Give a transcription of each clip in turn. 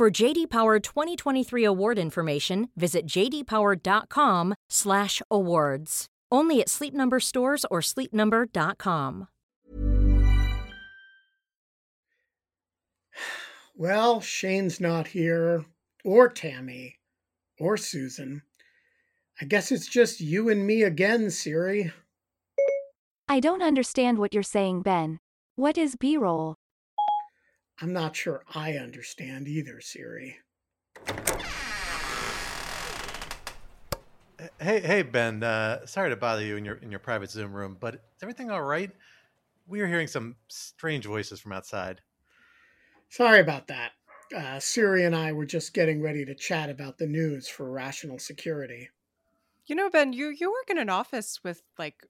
For JD Power 2023 award information, visit jdpower.com/awards. Only at Sleep Number stores or sleepnumber.com. Well, Shane's not here, or Tammy, or Susan. I guess it's just you and me again, Siri. I don't understand what you're saying, Ben. What is B roll? I'm not sure I understand either, Siri. Hey, hey, Ben. Uh, sorry to bother you in your in your private Zoom room, but is everything all right? We are hearing some strange voices from outside. Sorry about that. Uh, Siri and I were just getting ready to chat about the news for rational security. You know, Ben, you you work in an office with like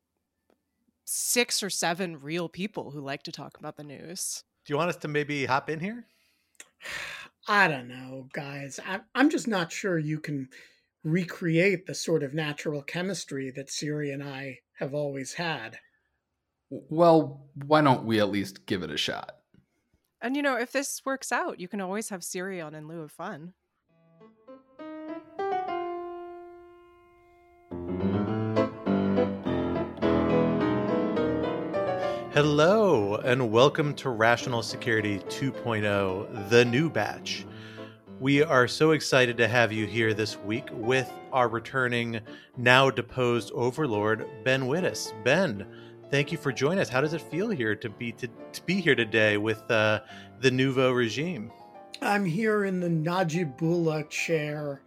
six or seven real people who like to talk about the news. Do you want us to maybe hop in here? I don't know, guys. I, I'm just not sure you can recreate the sort of natural chemistry that Siri and I have always had. Well, why don't we at least give it a shot? And you know, if this works out, you can always have Siri on in lieu of fun. Hello, and welcome to Rational Security 2.0, the new batch. We are so excited to have you here this week with our returning, now deposed overlord, Ben Wittes. Ben, thank you for joining us. How does it feel here to be to, to be here today with uh, the nouveau regime? I'm here in the Najibullah chair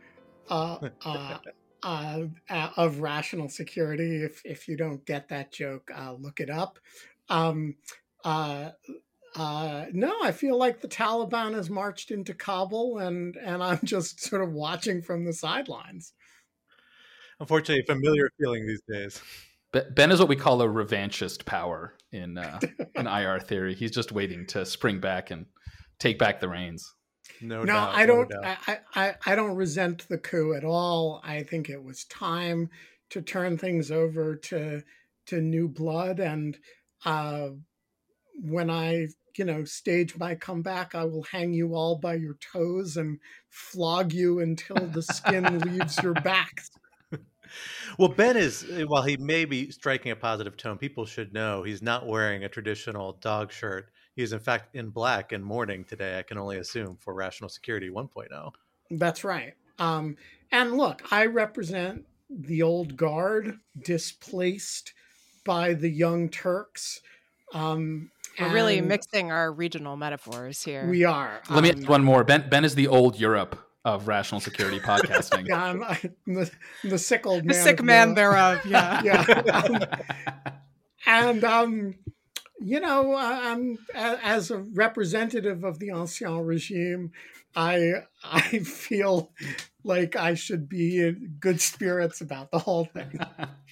uh, uh, uh, of rational security. If if you don't get that joke, uh, look it up. Um, uh, uh, no, I feel like the Taliban has marched into Kabul, and and I'm just sort of watching from the sidelines. Unfortunately, familiar feeling these days. Ben is what we call a revanchist power in uh, in IR theory. He's just waiting to spring back and take back the reins. No, no, doubt, I don't. No I, I I don't resent the coup at all. I think it was time to turn things over to to new blood, and uh, when I you know stage my comeback, I will hang you all by your toes and flog you until the skin leaves your backs. Well, Ben is, while he may be striking a positive tone, people should know he's not wearing a traditional dog shirt. He is, in fact, in black and mourning today, I can only assume, for Rational Security 1.0. That's right. Um, and look, I represent the old guard displaced by the young Turks. Um, We're really mixing our regional metaphors here. We are. Let me add one more. Ben Ben is the old Europe of rational security podcasting. yeah, I'm, I'm the, the, sick old man. The sick man thereof. Yeah. yeah. Um, and um, you know, I'm as a representative of the ancien regime, I I feel like I should be in good spirits about the whole thing.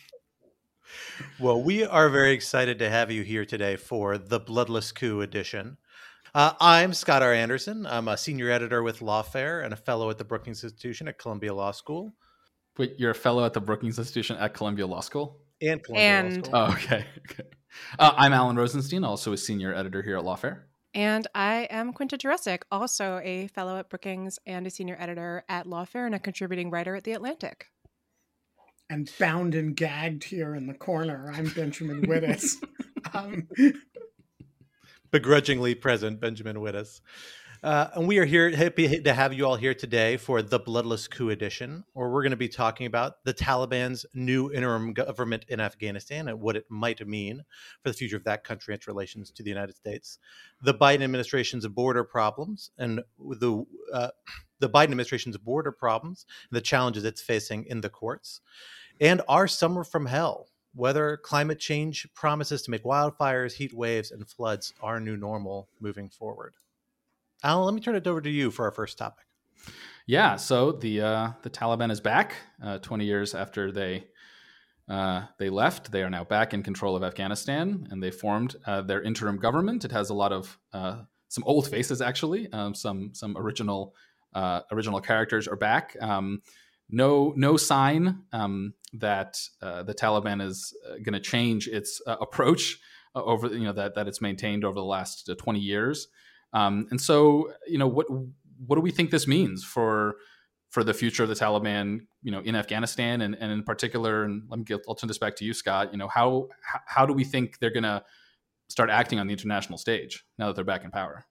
well, we are very excited to have you here today for the Bloodless Coup edition. Uh, I'm Scott R. Anderson. I'm a senior editor with Lawfare and a fellow at the Brookings Institution at Columbia Law School. Wait, you're a fellow at the Brookings Institution at Columbia Law School? And Columbia and... Law School. Oh, okay. okay. Uh, I'm Alan Rozenshtein, also a senior editor here at Lawfare. And I am Quinta Jurecic, also a fellow at Brookings and a senior editor at Lawfare and a contributing writer at The Atlantic. And bound and gagged here in the corner, I'm Benjamin Wittes. um, begrudgingly present Benjamin Wittes. Uh, and we are here happy to have you all here today for the Bloodless Coup edition, where we're going to be talking about the Taliban's new interim government in Afghanistan and what it might mean for the future of that country and its relations to the United States, the Biden administration's border problems, and the uh, the Biden administration's border problems and the challenges it's facing in the courts, and our summer from hell, whether climate change promises to make wildfires, heat waves, and floods our new normal moving forward. Alan, let me turn it over to you for our first topic. Yeah, so the uh, the Taliban is back. Uh, Twenty years after they uh, they left, they are now back in control of Afghanistan, and they formed uh, their interim government. It has a lot of uh, some old faces, actually. Um, some some original uh, original characters are back. Um, no no sign um, that uh, the Taliban is uh, going to change its uh, approach over you know that that it's maintained over the last twenty years. Um, and so, you know, what what do we think this means for for the future of the Taliban, you know, in Afghanistan and, and in particular, and let me get, I'll turn this back to you, Scott. You know, how how do we think they're going to start acting on the international stage now that they're back in power?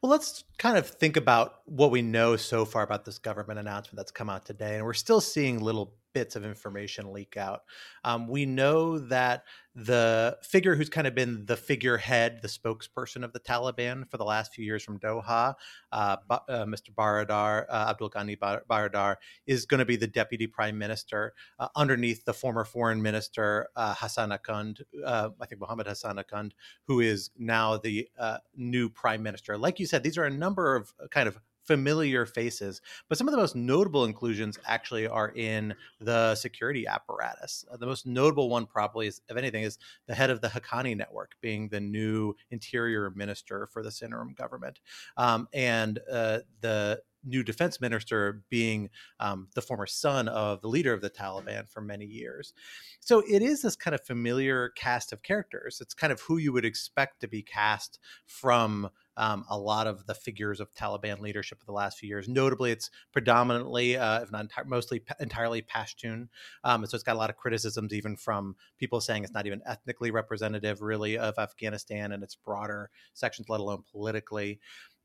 Well, let's kind of think about what we know so far about this government announcement that's come out today. And we're still seeing little bits of information leak out. Um, we know that the figure who's kind of been the figurehead, the spokesperson of the Taliban for the last few years from Doha, uh, uh, Mr. Baradar, uh, Abdul Ghani Baradar, is going to be the deputy prime minister uh, underneath the former foreign minister uh, Hassan Akhund, uh, I think Mohammed Hassan Akhund, who is now the new prime minister. Like you said, these are a number of kind of familiar faces. But some of the most notable inclusions actually are in the security apparatus. Uh, the most notable one, probably, is, if anything, is the head of the Haqqani network being the new interior minister for this interim government. Um, and uh, the new defense minister being um, the former son of the leader of the Taliban for many years. So it is this kind of familiar cast of characters. It's kind of who you would expect to be cast from um, a lot of the figures of Taliban leadership of the last few years. Notably, it's predominantly, uh, if not enti- mostly, entirely Pashtun. Um, so it's got a lot of criticisms, even from people saying it's not even ethnically representative, really, of Afghanistan and its broader sections, let alone politically.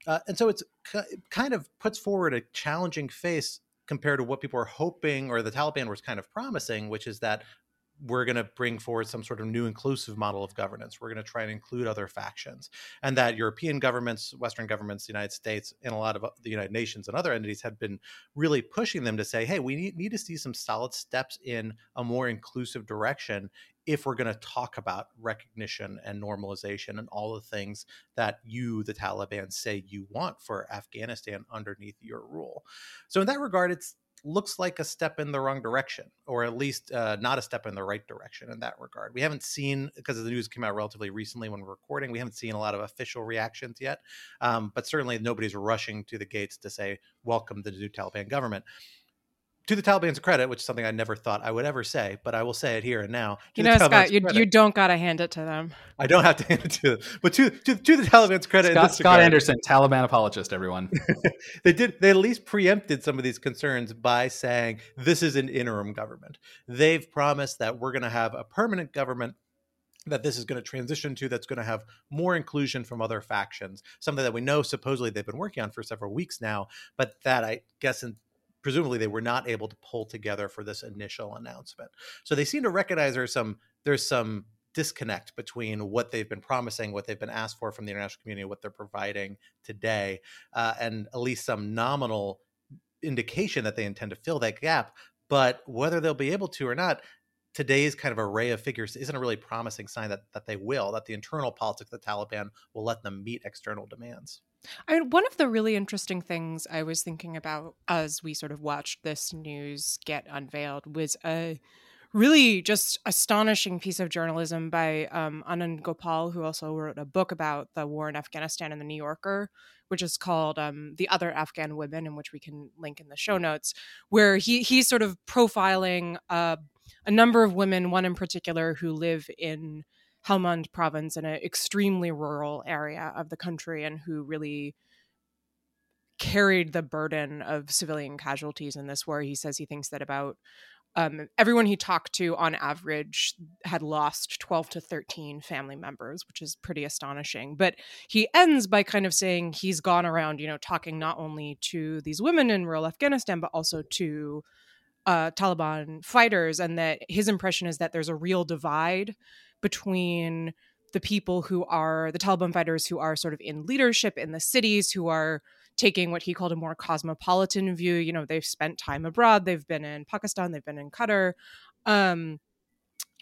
Uh, and so it's kind of puts forward a challenging face compared to what people were hoping or the Taliban was kind of promising, which is that we're going to bring forward some sort of new inclusive model of governance. We're going to try and include other factions, and that European governments, Western governments, the United States, and a lot of the United Nations and other entities have been really pushing them to say, hey, we need, need to see some solid steps in a more inclusive direction if we're going to talk about recognition and normalization and all the things that you, the Taliban, say you want for Afghanistan underneath your rule. So, in that regard, it's looks like a step in the wrong direction, or at least uh, not a step in the right direction in that regard. We haven't seen, because the news came out relatively recently when we're recording, we haven't seen a lot of official reactions yet. Um, but certainly nobody's rushing to the gates to say, welcome to the new Taliban government to the Taliban's credit, which is something I never thought I would ever say, but I will say it here and now. You know, Scott, you, you don't got to hand it to them. I don't have to hand it to them, but to to, to the Taliban's credit, Scott, Scott Anderson, Taliban apologist, everyone. they did. They at least preempted some of these concerns by saying this is an interim government. They've promised that we're going to have a permanent government that this is going to transition to that's going to have more inclusion from other factions something that we know supposedly they've been working on for several weeks now but that i guess in presumably they were not able to pull together for this initial announcement. So they seem to recognize there's some there's some disconnect between what they've been promising, what they've been asked for from the international community, what they're providing today, uh, and at least some nominal indication that they intend to fill that gap. But whether they'll be able to or not, today's kind of array of figures isn't a really promising sign that that they will, that the internal politics of the Taliban will let them meet external demands. I mean, one of the really interesting things I was thinking about as we sort of watched this news get unveiled was a really just astonishing piece of journalism by um, Anand Gopal, who also wrote a book about the war in Afghanistan in the New Yorker, which is called um, "The Other Afghan Women," and which we can link in the show notes, where he he's sort of profiling uh, a number of women, one in particular who live in Helmand province in an extremely rural area of the country and who really carried the burden of civilian casualties in this war. He says he thinks that about um, everyone he talked to on average had lost 12 to 13 family members, which is pretty astonishing. But he ends by kind of saying he's gone around, you know, talking not only to these women in rural Afghanistan, but also to uh, Taliban fighters, and that his impression is that there's a real divide between the people who are the Taliban fighters who are sort of in leadership in the cities, who are taking what he called a more cosmopolitan view. You know, they've spent time abroad, they've been in Pakistan, they've been in Qatar. Um,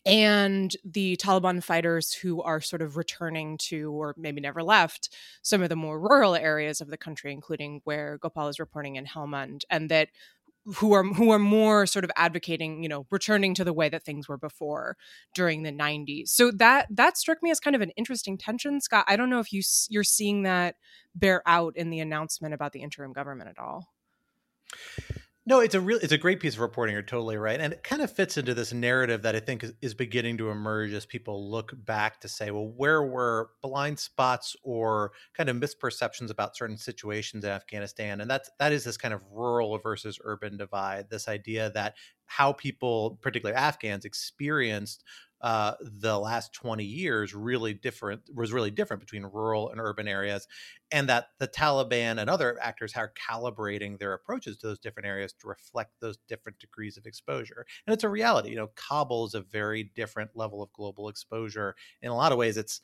and the Taliban fighters who are sort of returning to, or maybe never left, some of the more rural areas of the country, including where Gopal is reporting in Helmand, and that who are who are more sort of advocating, you know, returning to the way that things were before during the 90s. So that that struck me as kind of an interesting tension, Scott. I don't know if you you're seeing that bear out in the announcement about the interim government at all. No, it's a real it's a great piece of reporting. You're totally right, and it kind of fits into this narrative that I think is, is, beginning to emerge as people look back to say, well, where were blind spots or kind of misperceptions about certain situations in Afghanistan? And that's that is this kind of rural versus urban divide. This idea that how people, particularly Afghans, experienced uh, the last 20 years really different was really different between rural and urban areas and that the taliban and other actors are calibrating their approaches to those different areas to reflect those different degrees of exposure and it's a reality you know kabul is a very different level of global exposure. In a lot of ways it's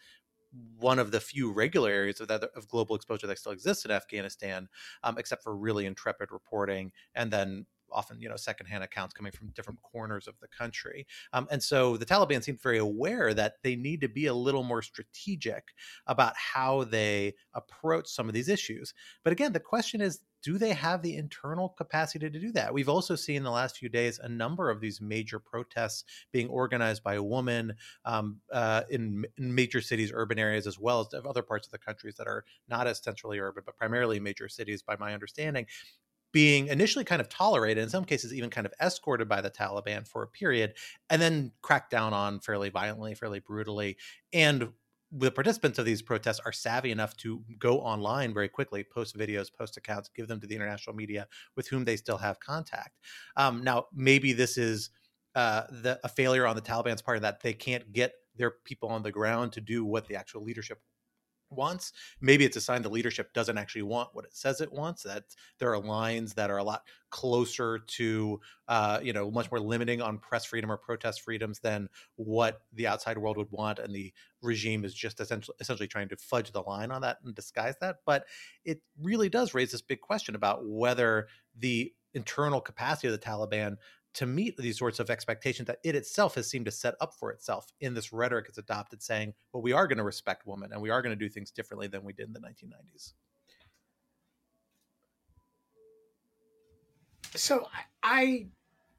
one of the few regular areas of, that, of global exposure that still exists in Afghanistan, um, except for really intrepid reporting and then often you know secondhand accounts coming from different corners of the country. Um, and so the taliban seemed very aware that they need to be a little more strategic about how they approach some of these issues. But again the question is do they have the internal capacity to do that? We've also seen in the last few days a number of these major protests being organized by a woman um, uh, in, in, major cities, urban areas, as well as other parts of the countries that are not as centrally urban, but primarily major cities, by my understanding being initially kind of tolerated, in some cases even kind of escorted by the Taliban for a period, and then cracked down on fairly violently, fairly brutally. And the participants of these protests are savvy enough to go online very quickly, post videos, post accounts, give them to the international media with whom they still have contact. Um, now, maybe this is uh, the, a failure on the Taliban's part that they can't get their people on the ground to do what the actual leadership wants. Maybe it's a sign the leadership doesn't actually want what it says it wants. That there are lines that are a lot closer to, uh, you know, much more limiting on press freedom or protest freedoms than what the outside world would want, and the regime is just essentially essentially trying to fudge the line on that and disguise that. But it really does raise this big question about whether the internal capacity of the Taliban to meet these sorts of expectations that it itself has seemed to set up for itself in this rhetoric it's adopted saying well we are going to respect women and we are going to do things differently than we did in the 1990s so i,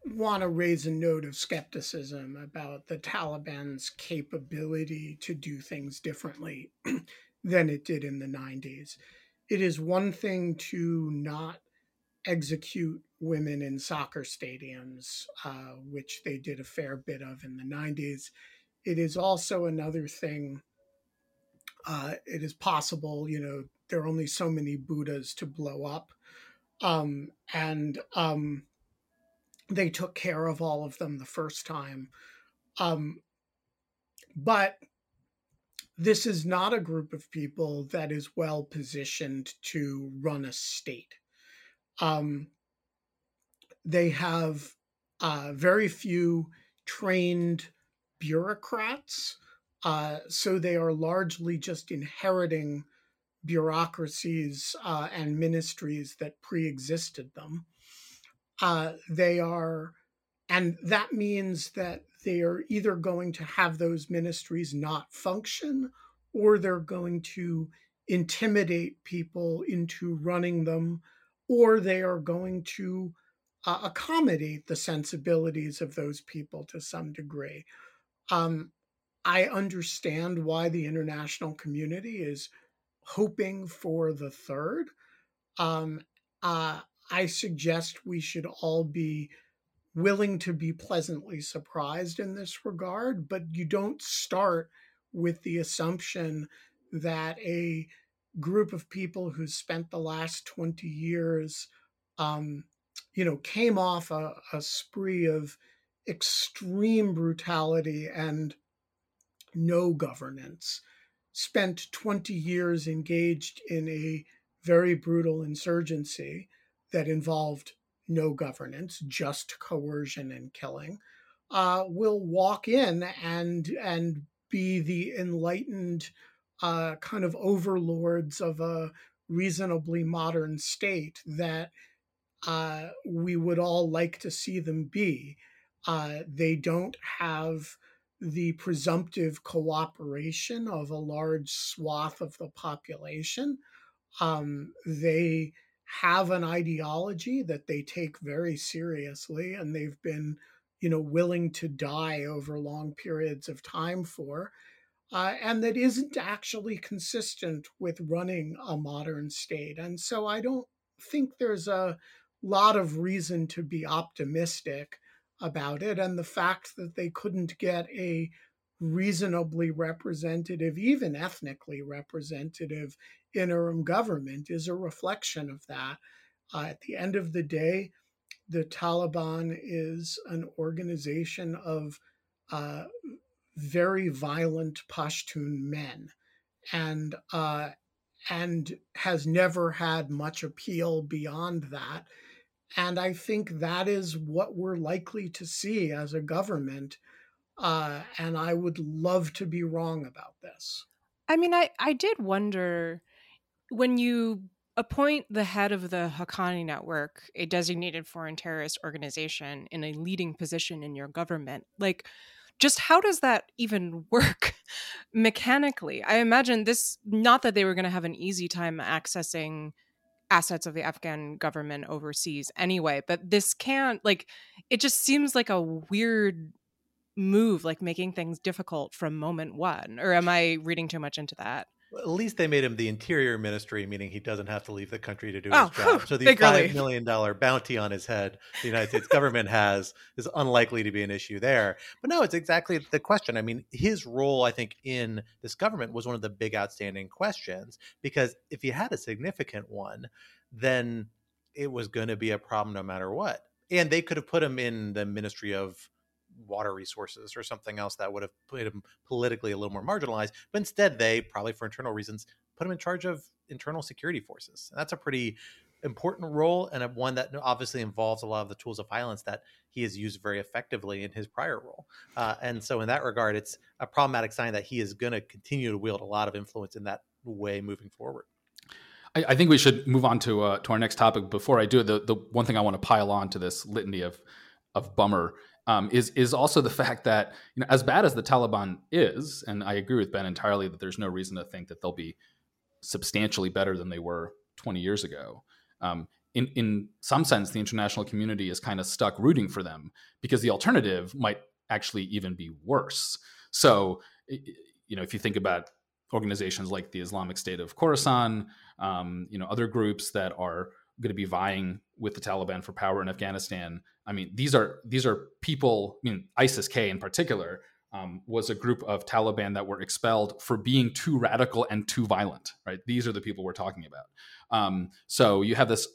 want to raise a note of skepticism about the taliban's capability to do things differently than it did in the 90s it is one thing to not execute women in soccer stadiums, uh, which they did a fair bit of in the 90s. It is also another thing. Uh, it is possible, you know, there are only so many Buddhas to blow up. Um, and um, they took care of all of them the first time. Um, but this is not a group of people that is well positioned to run a state. Um, they have uh, very few trained bureaucrats. Uh, so they are largely just inheriting bureaucracies uh, and ministries that pre existed them. Uh, they are, and that means that they are either going to have those ministries not function or they're going to intimidate people into running them or they are going to uh, accommodate the sensibilities of those people to some degree. Um, I understand why the international community is hoping for the third. Um, uh, I suggest we should all be willing to be pleasantly surprised in this regard, but you don't start with the assumption that a group of people who spent the last 20 years um, you know, came off a, a spree of extreme brutality and no governance, spent 20 years engaged in a very brutal insurgency that involved no governance, just coercion and killing, uh, will walk in and and be the enlightened uh, kind of overlords of a reasonably modern state that uh, we would all like to see them be. Uh, they don't have the presumptive cooperation of a large swath of the population. Um, they have an ideology that they take very seriously and they've been you know willing to die over long periods of time for uh, and that isn't actually consistent with running a modern state and so i don't think there's a lot of reason to be optimistic about it and the fact that they couldn't get a reasonably representative even ethnically representative interim government is a reflection of that. Uh, at the end of the day, the Taliban is an organization of uh, very violent Pashtun men, and uh, and has never had much appeal beyond that. And I think that is what we're likely to see as a government. Uh, and I would love to be wrong about this. I mean, I, I did wonder when you appoint the head of the Haqqani network, a designated foreign terrorist organization, in a leading position in your government, like just how does that even work mechanically? I imagine this not that they were going to have an easy time accessing assets of the Afghan government overseas anyway, but this can't like it just seems like a weird move like making things difficult from moment 1 or am I reading too much into that? At least they made him the interior ministry, meaning he doesn't have to leave the country to do oh, his job. So the five million million dollar bounty on his head the United States government has is unlikely to be an issue there. But no, it's exactly the question. I mean, his role, I think, in this government was one of the big outstanding questions because if he had a significant one, then it was going to be a problem no matter what. And they could have put him in the Ministry of water resources or something else that would have put him politically a little more marginalized. But instead, they probably for internal reasons put him in charge of internal security forces. And That's a pretty important role and one that obviously involves a lot of the tools of violence that he has used very effectively in his prior role. Uh, and so, in that regard, it's a problematic sign that he is going to continue to wield a lot of influence in that way moving forward. I, I think we should move on to uh, to our next topic. Before I do, the the one thing I want to pile on to this litany of of bummer um, is is also the fact that you know as bad as the Taliban is, and I agree with Ben entirely that there's no reason to think that they'll be substantially better than they were 20 years ago. Um, in in some sense, the international community is kind of stuck rooting for them because the alternative might actually even be worse. So, you know, if you think about organizations like the Islamic State of Khorasan, um, you know, other groups that are going to be vying with the Taliban for power in Afghanistan. I mean, these are these are people. I mean, ISIS K in particular um, was a group of Taliban that were expelled for being too radical and too violent. Right? These are the people we're talking about. Um, so you have this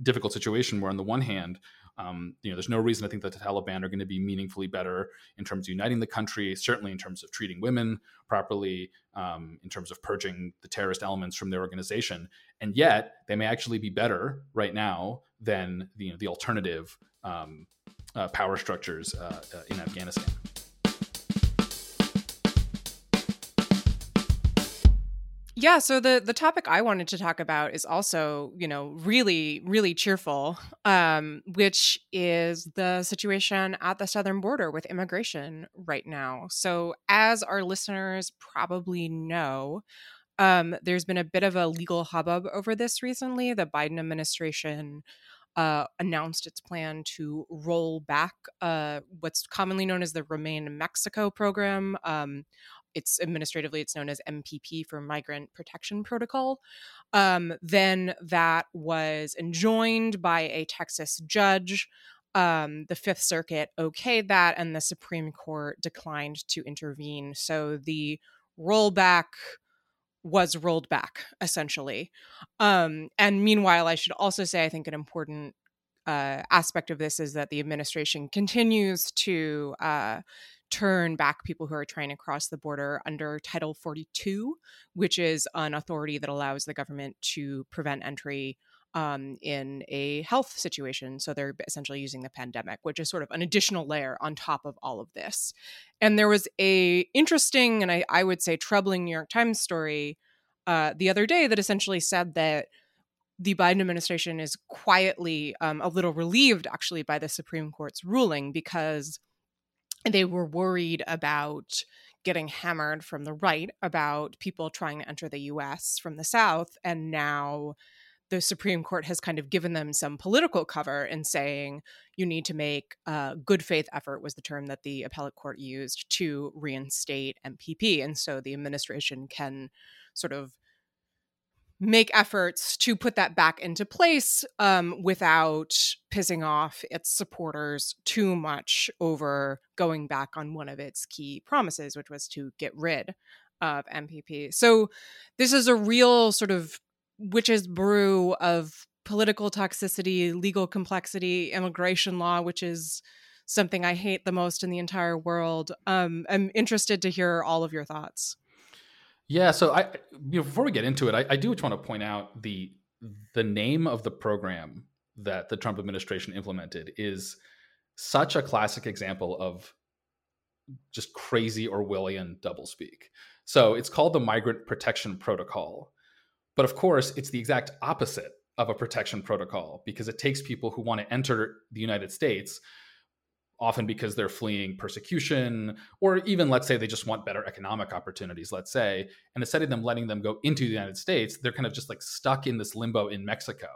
difficult situation where, on the one hand, um, you know, there's no reason to think that the Taliban are going to be meaningfully better in terms of uniting the country, certainly in terms of treating women properly, um, in terms of purging the terrorist elements from their organization. And yet, they may actually be better right now than the, you know, the alternative um, uh, power structures uh, uh, in Afghanistan. Yeah, so the the topic I wanted to talk about is also, you know, really really cheerful, um, which is the situation at the southern border with immigration right now. So, as our listeners probably know, um, there's been a bit of a legal hubbub over this recently. The Biden administration uh, announced its plan to roll back uh, what's commonly known as the Remain Mexico program. Um, it's administratively it's known as MPP for Migrant Protection Protocol. Um, then that was enjoined by a Texas judge. Um, the Fifth Circuit okayed that, and the Supreme Court declined to intervene. So the rollback was rolled back essentially. Um, and meanwhile, I should also say I think an important uh, aspect of this is that the administration continues to uh, turn back people who are trying to cross the border under Title 42, which is an authority that allows the government to prevent entry um, in a health situation. So they're essentially using the pandemic, which is sort of an additional layer on top of all of this. And there was a interesting and I, I would say troubling New York Times story uh, the other day that essentially said that the Biden administration is quietly um, a little relieved, actually, by the Supreme Court's ruling because they were worried about getting hammered from the right about people trying to enter the US from the South. And now the Supreme Court has kind of given them some political cover in saying you need to make a good faith effort, was the term that the appellate court used to reinstate MPP. And so the administration can sort of make efforts to put that back into place um, without pissing off its supporters too much over going back on one of its key promises, which was to get rid of MPP. So this is a real sort of witch's brew of political toxicity, legal complexity, immigration law, which is something I hate the most in the entire world. Um, I'm interested to hear all of your thoughts. Yeah, so I before we get into it, I, I do just want to point out the the name of the program that the Trump administration implemented is such a classic example of just crazy Orwellian doublespeak. So it's called the Migrant Protection Protocol. But of course, it's the exact opposite of a protection protocol because it takes people who want to enter the United States often because they're fleeing persecution, or even let's say they just want better economic opportunities, let's say. And instead of them letting them go into the United States, they're kind of just like stuck in this limbo in Mexico.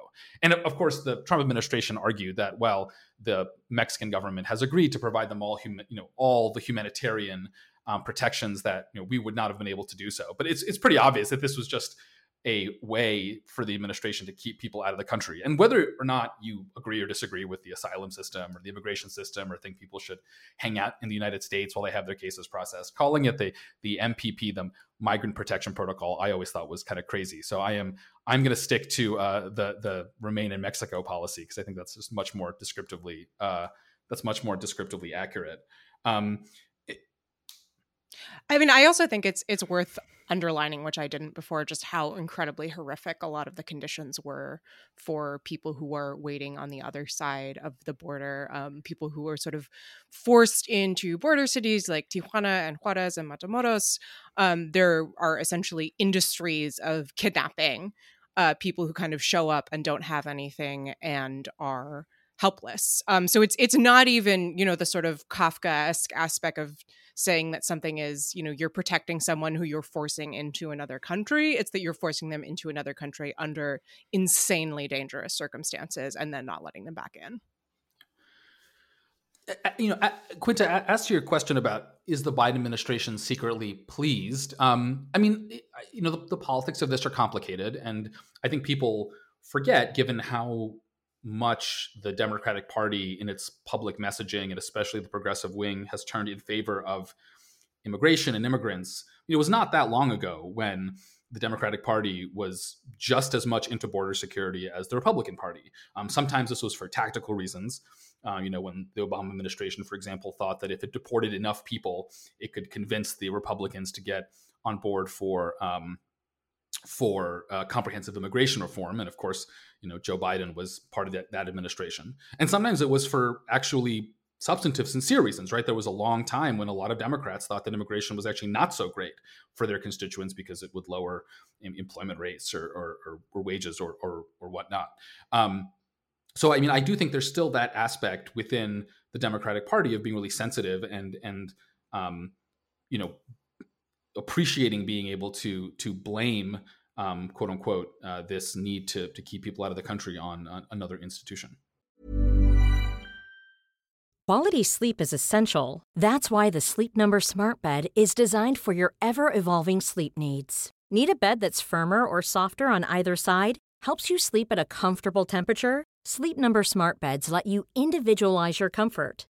And of course, the Trump administration argued that, well, the Mexican government has agreed to provide them all, human you know, all the humanitarian um, protections that you know we would not have been able to do so. But it's it's pretty obvious that this was just a way for the administration to keep people out of the country. And whether or not you agree or disagree with the asylum system or the immigration system or think people should hang out in the United States while they have their cases processed, calling it the the MPP, the Migrant Protection Protocol, I always thought was kind of crazy. So I am I'm going to stick to uh, the the remain in Mexico policy because I think that's just much more descriptively uh, that's much more descriptively accurate. Um, I mean, I also think it's it's worth underlining, which I didn't before, just how incredibly horrific a lot of the conditions were for people who were waiting on the other side of the border, um, people who were sort of forced into border cities like Tijuana and Juarez and Matamoros. Um, there are essentially industries of kidnapping uh, people who kind of show up and don't have anything and are helpless. Um, so it's it's not even you know the sort of Kafkaesque aspect of saying that something is, you know, you're protecting someone who you're forcing into another country. It's that you're forcing them into another country under insanely dangerous circumstances and then not letting them back in. You know, Quinta, as to your question about is the Biden administration secretly pleased? Um, I mean, you know, the, the politics of this are complicated, and I think people forget, given how much the Democratic Party in its public messaging and especially the progressive wing has turned in favor of immigration and immigrants. It was not that long ago when the Democratic Party was just as much into border security as the Republican Party. Um, sometimes this was for tactical reasons. Uh, you know, when the Obama administration, for example, thought that if it deported enough people, it could convince the Republicans to get on board for um, for uh, comprehensive immigration reform. And of course, you know, Joe Biden was part of that, that administration. And sometimes it was for actually substantive, sincere reasons, right? There was a long time when a lot of Democrats thought that immigration was actually not so great for their constituents because it would lower employment rates or, or, or, wages or, or, or whatnot. Um, so, I mean, I do think there's still that aspect within the Democratic Party of being really sensitive and and um, you know appreciating being able to to blame um, quote unquote uh, this need to to keep people out of the country on, on another institution. Quality sleep is essential. That's why the Sleep Number Smart Bed is designed for your ever evolving sleep needs. Need a bed that's firmer or softer on either side? Helps you sleep at a comfortable temperature? Sleep Number Smart Beds let you individualize your comfort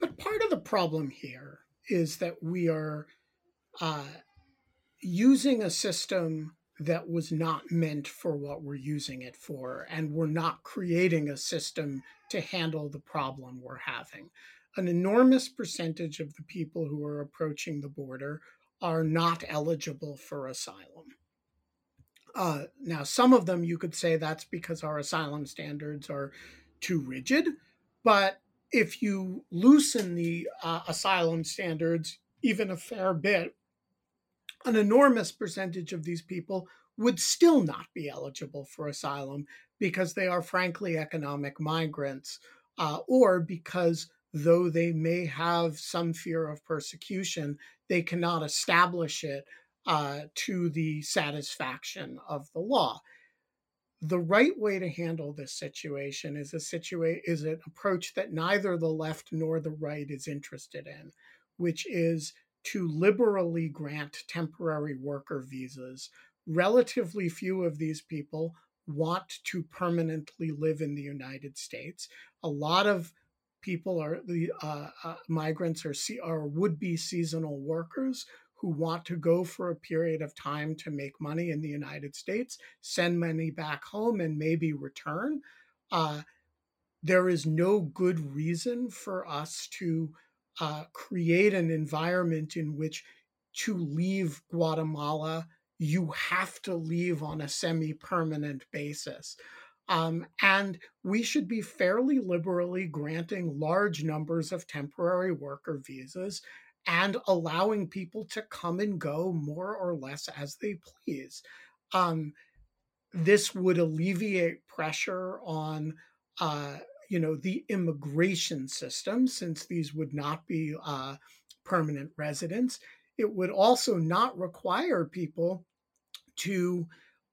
But part of the problem here is that we are uh, using a system that was not meant for what we're using it for, and we're not creating a system to handle the problem we're having. An enormous percentage of the people who are approaching the border are not eligible for asylum. Uh, now, some of them you could say that's because our asylum standards are too rigid, but if you loosen the uh, asylum standards even a fair bit, an enormous percentage of these people would still not be eligible for asylum because they are frankly economic migrants uh, or because though they may have some fear of persecution, they cannot establish it uh, to the satisfaction of the law the right way to handle this situation is a situa- is an approach that neither the left nor the right is interested in, which is to liberally grant temporary worker visas. Relatively few of these people want to permanently live in the United States. A lot of people are the uh, uh, migrants are, are would be seasonal workers who want to go for a period of time to make money in the United States, send money back home, and maybe return. Uh, there is no good reason for us to uh, create an environment in which to leave Guatemala, you have to leave on a semi permanent basis. Um, and we should be fairly liberally granting large numbers of temporary worker visas and allowing people to come and go more or less as they please. Um, this would alleviate pressure on, uh, you know, the immigration system, since these would not be uh, permanent residents. It would also not require people to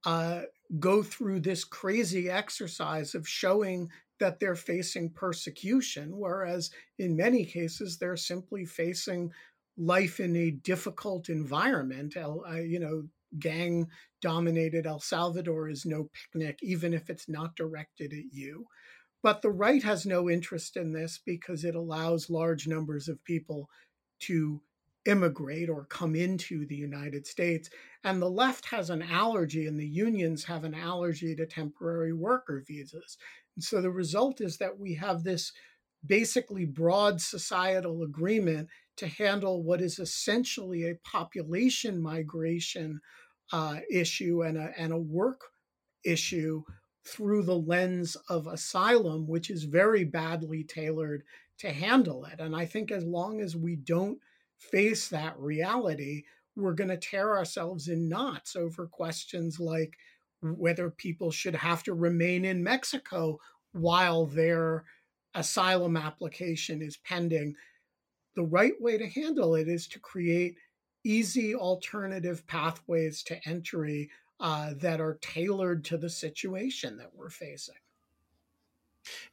uh, go through this crazy exercise of showing that they're facing persecution, whereas in many cases they're simply facing life in a difficult environment. you know, gang dominated El Salvador is no picnic, even if it's not directed at you. But the right has no interest in this because it allows large numbers of people to immigrate or come into the United States. And the left has an allergy, and the unions have an allergy to temporary worker visas. And so the result is that we have this basically broad societal agreement to handle what is essentially a population migration uh, issue and a, and a work issue through the lens of asylum, which is very badly tailored to handle it. And I think as long as we don't face that reality, we're going to tear ourselves in knots over questions like whether people should have to remain in Mexico while their asylum application is pending. The right way to handle it is to create easy alternative pathways to entry uh, that are tailored to the situation that we're facing.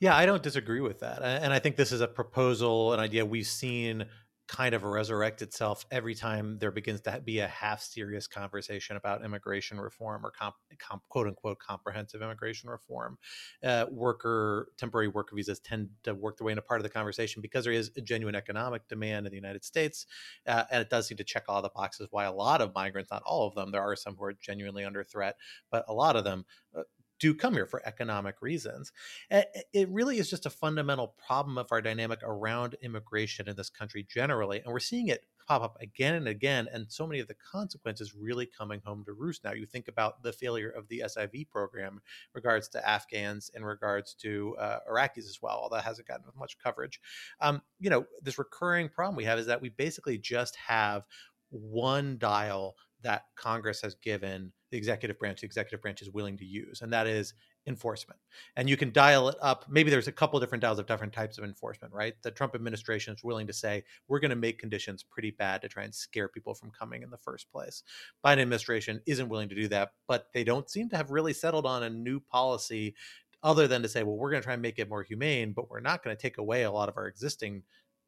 Yeah, I don't disagree with that. And I think this is a proposal, an idea we've seen kind of resurrect itself every time there begins to be a half serious conversation about immigration reform or comp, comp, quote unquote comprehensive immigration reform. Uh, worker temporary worker visas tend to work their way into part of the conversation because there is a genuine economic demand in the United States, uh, and it does seem to check all the boxes. Why a lot of migrants, not all of them, there are some who are genuinely under threat, but a lot of them uh, do come here for economic reasons. It really is just a fundamental problem of our dynamic around immigration in this country generally. And we're seeing it pop up again and again. And so many of the consequences really coming home to roost now. You think about the failure of the SIV program in regards to Afghans, in regards to uh, Iraqis as well, although that hasn't gotten much coverage. Um, you know, this recurring problem we have is that we basically just have one dial that Congress has given the executive branch, the executive branch is willing to use, and that is enforcement. And you can dial it up. Maybe there's a couple different dials of different types of enforcement, right? The Trump administration is willing to say, we're going to make conditions pretty bad to try and scare people from coming in the first place. Biden administration isn't willing to do that, but they don't seem to have really settled on a new policy other than to say, well, we're going to try and make it more humane, but we're not going to take away a lot of our existing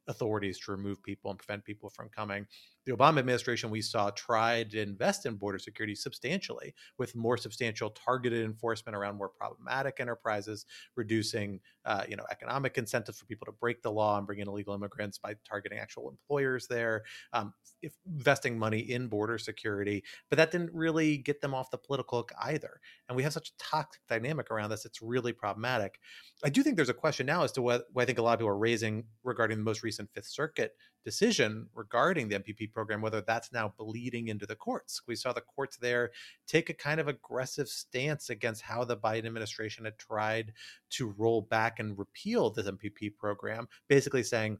authorities to remove people and prevent people from coming the Obama administration we saw tried to invest in border security substantially with more substantial targeted enforcement around more problematic enterprises, reducing uh, you know economic incentives for people to break the law and bring in illegal immigrants by targeting actual employers there, um, investing money in border security. But that didn't really get them off the political hook either. And we have such a toxic dynamic around this; it's really problematic. I do think there's a question now as to what, what I think a lot of people are raising regarding the most recent Fifth Circuit decision regarding the MPP program, whether that's now bleeding into the courts. We saw the courts there take a kind of aggressive stance against how the Biden administration had tried to roll back and repeal this MPP program, basically saying,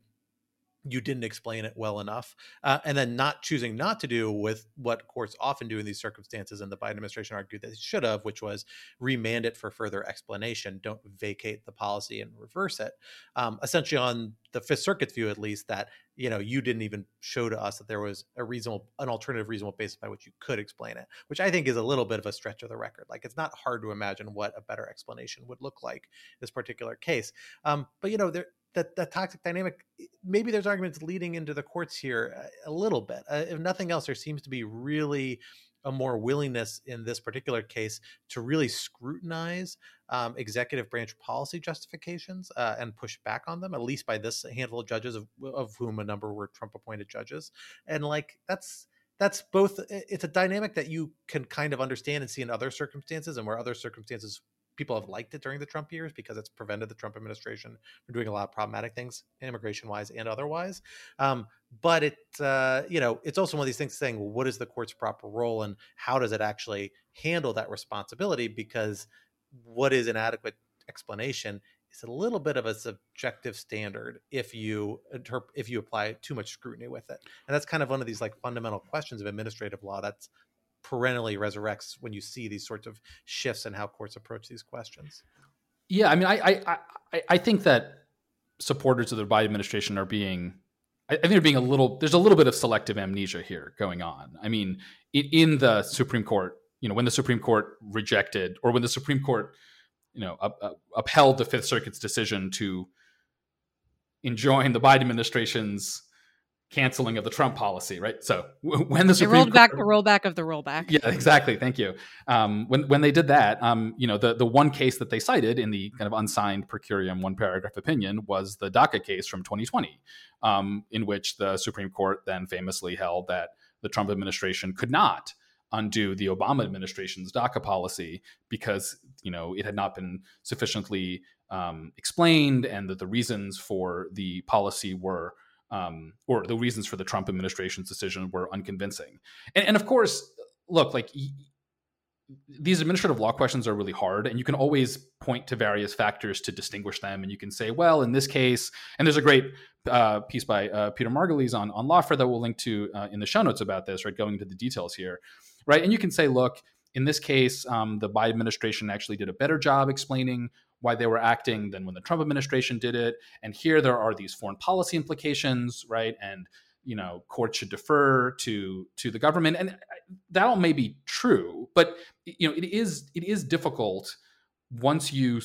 you didn't explain it well enough, uh, and then not choosing not to do with what courts often do in these circumstances. And the Biden administration argued that they should have, which was remand it for further explanation. Don't vacate the policy and reverse it. Um, essentially, on the Fifth Circuit's view, at least, that you know you didn't even show to us that there was a reasonable, an alternative reasonable basis by which you could explain it, which I think is a little bit of a stretch of the record. Like it's not hard to imagine what a better explanation would look like this particular case. Um, but you know there that that toxic dynamic maybe there's arguments leading into the courts here a, a little bit uh, if nothing else there seems to be really a more willingness in this particular case to really scrutinize um, executive branch policy justifications uh, and push back on them at least by this handful of judges of, of whom a number were trump appointed judges. And like that's that's both it's a dynamic that you can kind of understand and see in other circumstances and where other circumstances people have liked it during the Trump years because it's prevented the Trump administration from doing a lot of problematic things, immigration wise and otherwise. Um, but it, uh, you know, it's also one of these things saying, well, what is the court's proper role and how does it actually handle that responsibility? Because what is an adequate explanation is a little bit of a subjective standard if you interp- if you apply too much scrutiny with it, and that's kind of one of these like fundamental questions of administrative law that's perennially resurrects when you see these sorts of shifts in how courts approach these questions. Yeah, I mean, I I I think that supporters of the Biden administration are being, I think they're being a little. There's a little bit of selective amnesia here going on. I mean, in the Supreme Court, you know, when the Supreme Court rejected, or when the Supreme Court, you know, up, up, upheld the Fifth Circuit's decision to enjoin the Biden administration's canceling of the Trump policy, right? So when the Supreme they rolled Court, back the rollback of the rollback. Yeah, exactly. Thank you. Um, when when they did that, um, you know, the the one case that they cited in the kind of unsigned per curiam one paragraph opinion was the DACA case from 2020, um, in which the Supreme Court then famously held that the Trump administration could not undo the Obama administration's DACA policy because you know it had not been sufficiently um, explained and that the reasons for the policy were um, or the reasons for the Trump administration's decision were unconvincing. And, and of course, look, like y- these administrative law questions are really hard, and you can always point to various factors to distinguish them. And you can say, well, in this case, and there's a great uh, piece by uh, Peter Margulies on on Lawfare that we'll link to uh, in the show notes about this, right? Going into the details here, right? And you can say, look, in this case, um, the Biden administration actually did a better job explaining why they were acting than when the Trump administration did it. And here there are these foreign policy implications, right? And you know, courts should defer to to the government, and that all may be true. But you know, it is it is difficult once you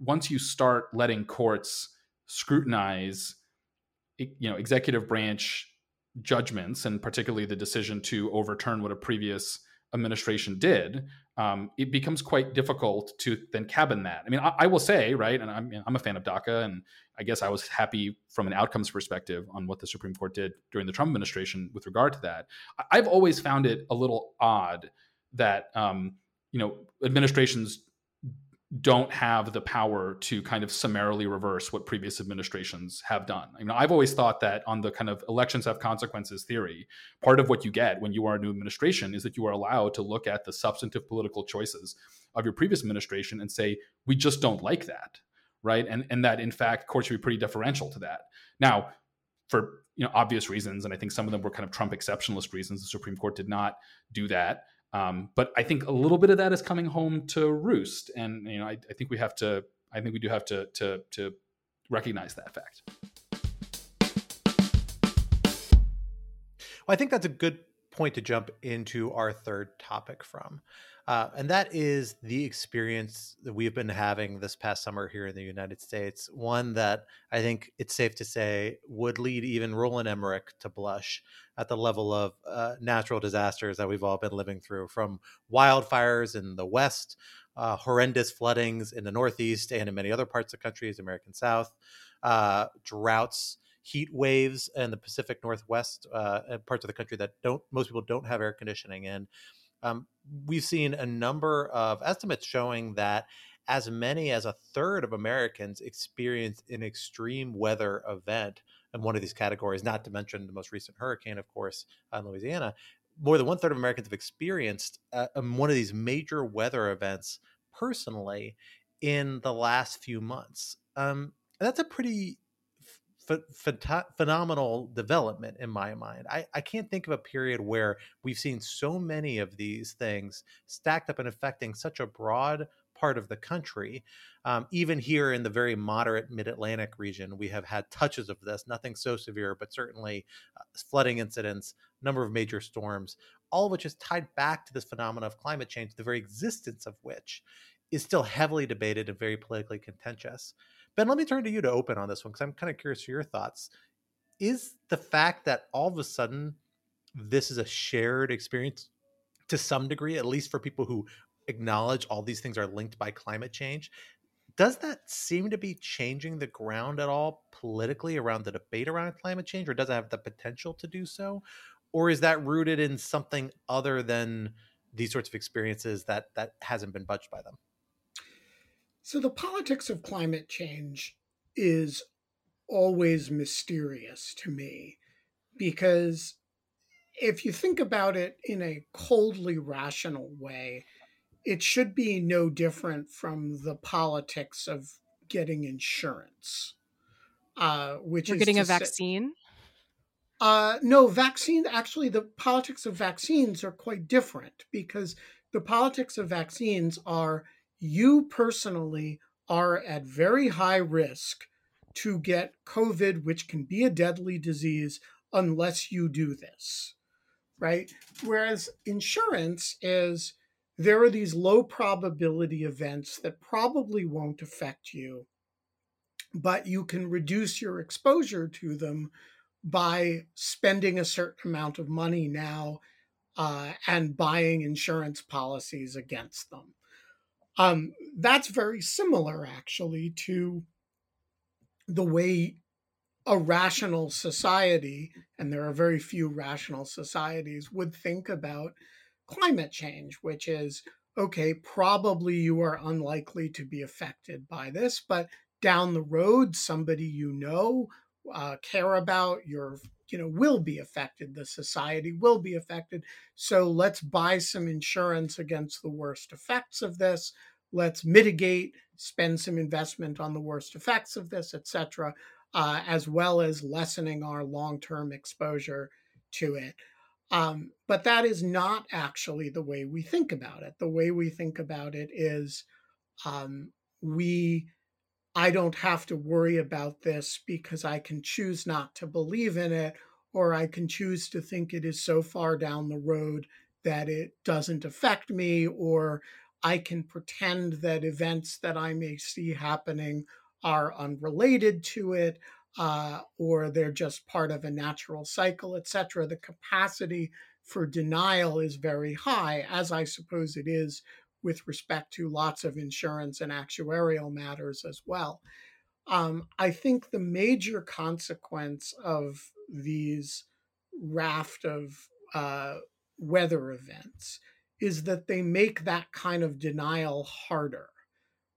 once you start letting courts scrutinize, you know, executive branch judgments, and particularly the decision to overturn what a previous administration did, um, it becomes quite difficult to then cabin that. I mean, I, I, will say, right, and I'm, I'm a fan of DACA, and I guess I was happy from an outcomes perspective on what the Supreme Court did during the Trump administration with regard to that. I've always found it a little odd that, um, you know, administrations don't have the power to kind of summarily reverse what previous administrations have done. I mean, I've always thought that on the kind of elections have consequences theory, part of what you get when you are a new administration is that you are allowed to look at the substantive political choices of your previous administration and say, we just don't like that, right? And and that in fact courts should be pretty deferential to that. Now, for you know obvious reasons, and I think some of them were kind of Trump exceptionalist reasons, the Supreme Court did not do that. Um, but I think a little bit of that is coming home to roost, and you know, I, I think we have to. I think we do have to to to recognize that fact. Well, I think that's a good point to jump into our third topic from. Uh, and that is the experience that we've been having this past summer here in the United States. One that I think it's safe to say would lead even Roland Emmerich to blush at the level of uh, natural disasters that we've all been living through from wildfires in the West, uh, horrendous floodings in the Northeast and in many other parts of the country, the American South, uh, droughts heat waves in the Pacific Northwest uh, parts of the country that don't most people don't have air conditioning in. Um, we've seen a number of estimates showing that as many as a third of Americans experience an extreme weather event in one of these categories, not to mention the most recent hurricane, of course, in Louisiana. More than one third of Americans have experienced uh, um, one of these major weather events personally in the last few months. Um, that's a pretty phenomenal development in my mind. I, I can't think of a period where we've seen so many of these things stacked up and affecting such a broad part of the country. Um, even here in the very moderate mid Atlantic region, we have had touches of this, nothing so severe, but certainly uh, flooding incidents, number of major storms, all of which is tied back to this phenomenon of climate change, the very existence of which is still heavily debated and very politically contentious. Ben, let me turn to you to open on this one because I'm kind of curious for your thoughts. Is the fact that all of a sudden this is a shared experience to some degree, at least for people who acknowledge all these things are linked by climate change, does that seem to be changing the ground at all politically around the debate around climate change, or does it have the potential to do so? Or is that rooted in something other than these sorts of experiences that that hasn't been budged by them? So the politics of climate change is always mysterious to me because if you think about it in a coldly rational way, it should be no different from the politics of getting insurance, uh, which You're is getting a say, vaccine. Uh, no, vaccine. Actually, the politics of vaccines are quite different because the politics of vaccines are you personally are at very high risk to get COVID, which can be a deadly disease, unless you do this, right? Whereas insurance is there are these low probability events that probably won't affect you, but you can reduce your exposure to them by spending a certain amount of money now uh, and buying insurance policies against them. Um, that's very similar, actually, to the way a rational society, and there are very few rational societies, would think about climate change, which is okay, probably you are unlikely to be affected by this, but down the road, somebody you know, uh, care about, your you know will be affected the society will be affected. So let's buy some insurance against the worst effects of this let's mitigate, spend some investment on the worst effects of this, etc., uh, as well as lessening our long term exposure to it. Um, but that is not actually the way we think about it. The way we think about it is um, we, I don't have to worry about this because I can choose not to believe in it, or I can choose to think it is so far down the road that it doesn't affect me, or I can pretend that events that I may see happening are unrelated to it, uh, or they're just part of a natural cycle, etc. The capacity for denial is very high, as I suppose it is with respect to lots of insurance and actuarial matters as well. Um, I think the major consequence of these raft of uh, weather events is that they make that kind of denial harder,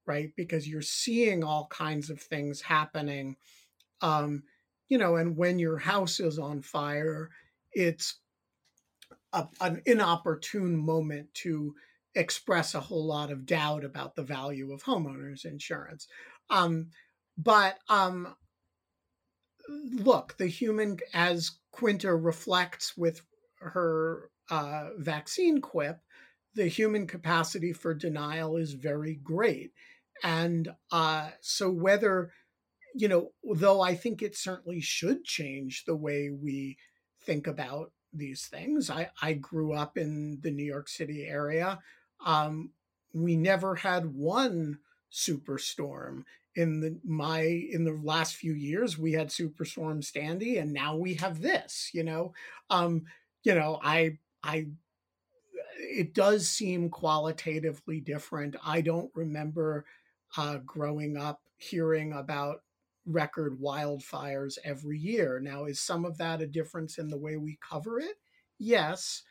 right? Because you're seeing all kinds of things happening. Um, you know, and when your house is on fire, it's a, an inopportune moment to express a whole lot of doubt about the value of homeowners insurance. Um, but um, look, the human, as Quinta reflects with her uh, vaccine quip, the human capacity for denial is very great. And uh, so, whether, you know, though I think it certainly should change the way we think about these things, I, I grew up in the New York City area. Um, we never had one superstorm in the my in the last few years we had superstorm sandy and now we have this you know um you know i i it does seem qualitatively different. I don't remember uh growing up hearing about record wildfires every year. Now is some of that a difference in the way we cover it? Yes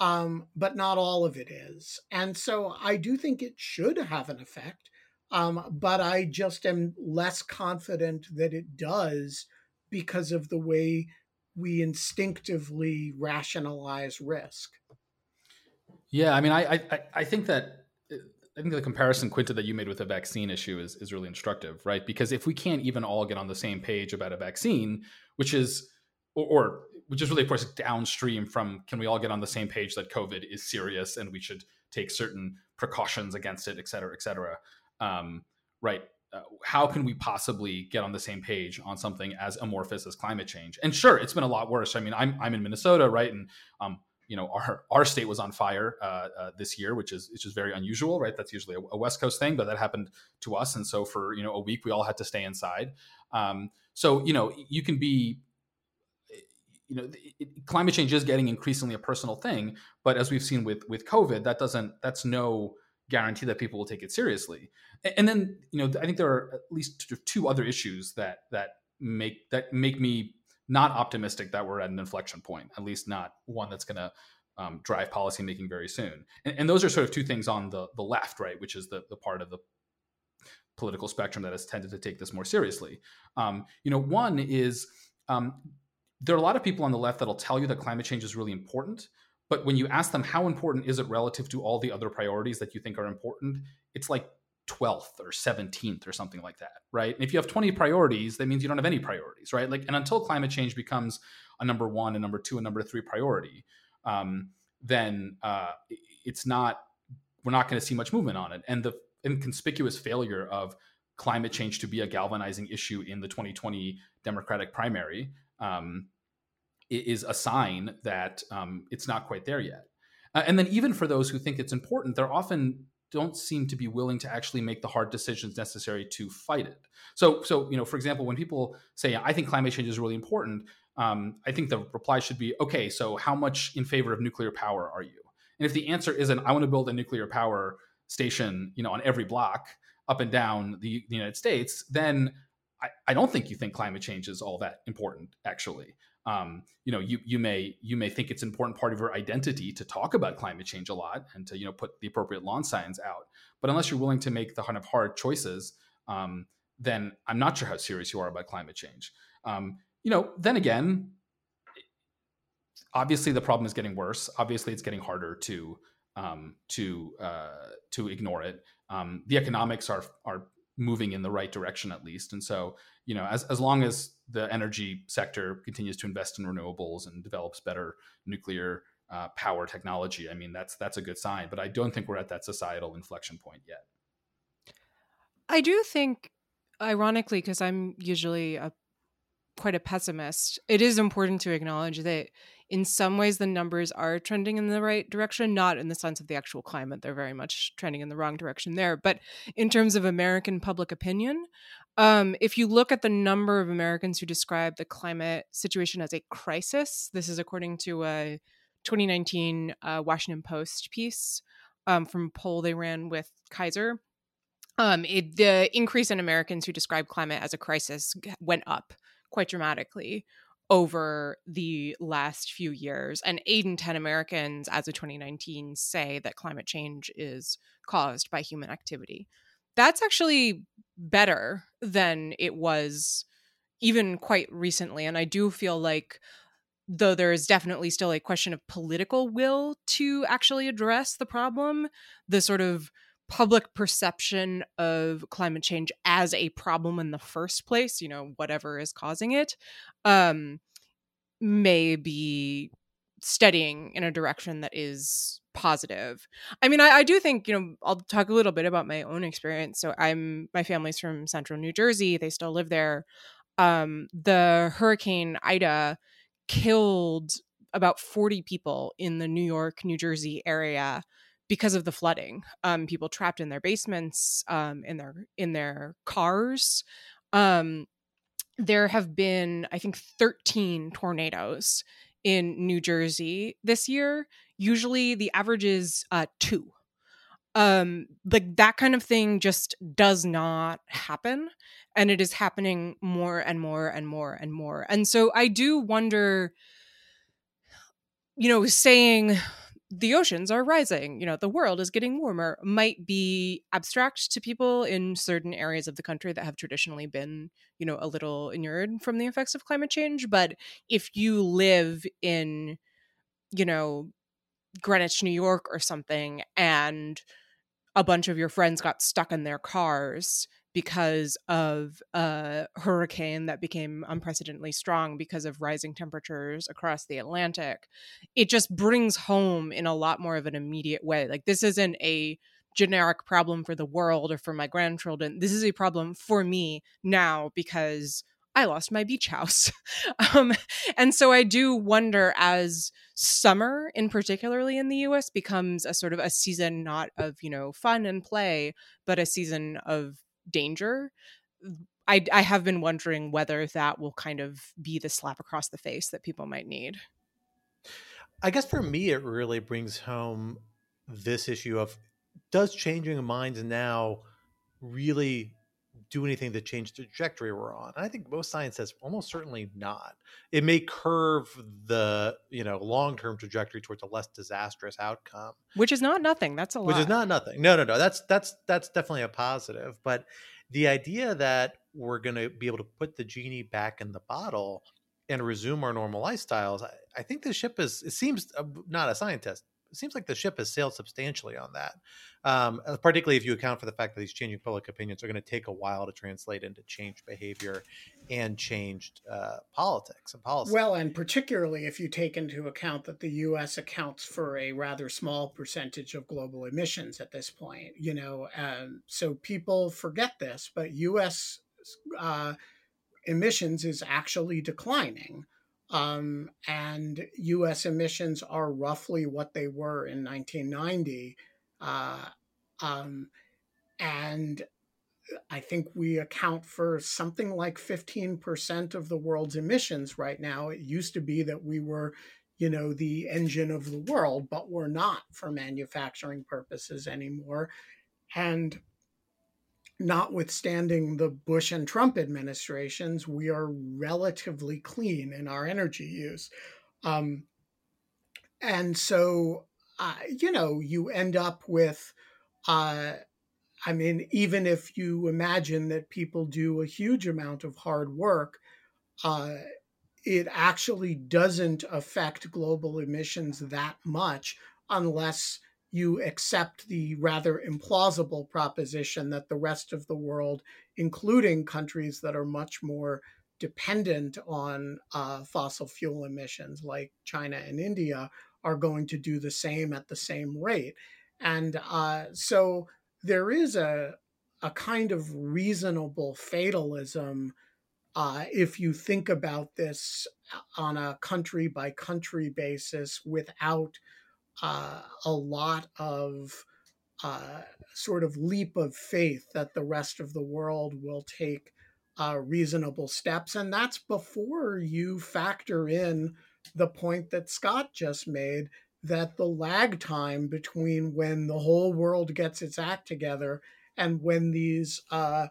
um but not all of it is. And so i do think it should have an effect um, but I just am less confident that it does because of the way we instinctively rationalize risk. Yeah, I mean, I I, I think that I think the comparison Quinta that you made with the vaccine issue is is really instructive, right? Because if we can't even all get on the same page about a vaccine, which is or, or which is really of course downstream from can we all get on the same page that COVID is serious and we should take certain precautions against it, et cetera, et cetera um, right? Uh, how can we possibly get on the same page on something as amorphous as climate change? And sure, it's been a lot worse. I mean, I'm I'm in Minnesota, right? And um, you know, our our state was on fire uh, uh, this year, which is which is very unusual, right? That's usually a, a, West Coast thing, but that happened to us, and so for you know a week, we all had to stay inside. Um, so you know, you can be you know it, climate change is getting increasingly a personal thing but as we've seen with with covid that doesn't that's no guarantee that people will take it seriously. And then, you know, I think there are at least two other issues that that make that make me not optimistic that we're at an inflection point. At least not one that's going to um, drive policymaking very soon. And, and, those are sort of two things on the the left, right, which is the the part of the political spectrum that has tended to take this more seriously. Um, you know, one is um, there are a lot of people on the left that'll tell you that climate change is really important, but when you ask them how important is it relative to all the other priorities that you think are important, it's like 12th or 17th or something like that, right? And if you have 20 priorities, that means you don't have any priorities, right? Like, and until climate change becomes a number one, a number two, a number three priority, um, then uh, it's not. We're not going to see much movement on it. And the inconspicuous failure of climate change to be a galvanizing issue in the 2020 Democratic primary um, is a sign that um, it's not quite there yet. Uh, and then even for those who think it's important, they're often don't seem to be willing to actually make the hard decisions necessary to fight it. So, so you know, for example, when people say, "I think climate change is really important," um, I think the reply should be, "Okay, so how much in favor of nuclear power are you?" And if the answer isn't, "I want to build a nuclear power station," you know, on every block up and down the, the United States, then I, I, don't think you think climate change is all that important, actually um, you know, you you may you may think it's an important part of your identity to talk about climate change a lot and to you know put the appropriate lawn signs out. But unless you're willing to make the kind of hard choices, um, then I'm not sure how serious you are about climate change. Um, you know, then again, obviously the problem is getting worse. Obviously, it's getting harder to um, to uh, to ignore it. Um, the economics are are moving in the right direction at least, and so you know, as as long as the energy sector continues to invest in renewables and develops better nuclear uh, power technology, I mean, that's that's a good sign. But I don't think we're at that societal inflection point yet. I do think, ironically, because I'm usually a quite a pessimist, it is important to acknowledge that in some ways the numbers are trending in the right direction, not in the sense of the actual climate. They're very much trending in the wrong direction there. But in terms of American public opinion, um, if you look at the number of Americans who describe the climate situation as a crisis, this is according to a 2019 uh, Washington Post piece um, from a poll they ran with Kaiser. Um, it, the increase in Americans who describe climate as a crisis went up quite dramatically over the last few years. And eight in 10 Americans, as of 2019, say that climate change is caused by human activity that's actually better than it was even quite recently. And I do feel like, though there is definitely still a question of political will to actually address the problem, the sort of public perception of climate change as a problem in the first place, you know, whatever is causing it, um, may be steadying in a direction that is positive. I mean, I, I, do think, you know, I'll talk a little bit about my own experience. So I'm my family's from central New Jersey. They still live there. Um, the hurricane Ida killed about 40 people in the New York, New Jersey area because of the flooding. Um, people trapped in their basements, um, in their in their cars. Um, there have been, I think, 13 tornadoes in New Jersey this year. Usually the average is uh, two. Um, like that kind of thing just does not happen. And it is happening more and more and more and more. And so I do wonder, you know, saying the oceans are rising, you know, the world is getting warmer might be abstract to people in certain areas of the country that have traditionally been, you know, a little inured from the effects of climate change. But if you live in, you know, Greenwich, New York or something, and a bunch of your friends got stuck in their cars because of a hurricane that became unprecedentedly strong because of rising temperatures across the Atlantic, it just brings home in a lot more of an immediate way. Like, this isn't a generic problem for the world or for my grandchildren. This is a problem for me now because I lost my beach house. um, and so I do wonder as summer, in particularly in the US, becomes a sort of a season not of, you know, fun and play, but a season of danger. I, I have been wondering whether that will kind of be the slap across the face that people might need. I guess for me, it really brings home this issue of does changing minds now really do anything to change the trajectory we're on? And I think most science says almost certainly not. It may curve the you know long term trajectory towards a less disastrous outcome, which is not nothing. That's a lot. Which is not nothing. No, no, no. That's that's that's definitely a positive. But the idea that we're going to be able to put the genie back in the bottle and resume our normal lifestyles, I, I think the ship is. It seems uh, not a scientist it seems like the ship has sailed substantially on that. Um, uh, particularly if you account for the fact that these changing public opinions are going to take a while to translate into changed behavior and changed uh, politics and policy. Well, and particularly if you take into account that the U.S. accounts for a rather small percentage of global emissions at this point, you know, um, so people forget this, but U.S. Uh, emissions is actually declining. Um, and US emissions are roughly what they were in 1990. Uh, um, and I think we account for something like 15% of the world's emissions right now. It used to be that we were, you know, the engine of the world, but we're not for manufacturing purposes anymore. And notwithstanding the Bush and Trump administrations, we are relatively clean in our energy use. Um, and so, uh, you know, you end up with, uh, I mean, even if you imagine that people do a huge amount of hard work, uh, it actually doesn't affect global emissions that much unless you accept the rather implausible proposition that the rest of the world, including countries that are much more dependent on uh, fossil fuel emissions like China and India, are going to do the same at the same rate. And uh, so there is a, a kind of reasonable fatalism uh, if you think about this on a country by country basis without uh, a lot of uh, sort of leap of faith that the rest of the world will take uh, reasonable steps. And that's before you factor in the point that Scott just made that the lag time between when the whole world gets its act together and when these uh,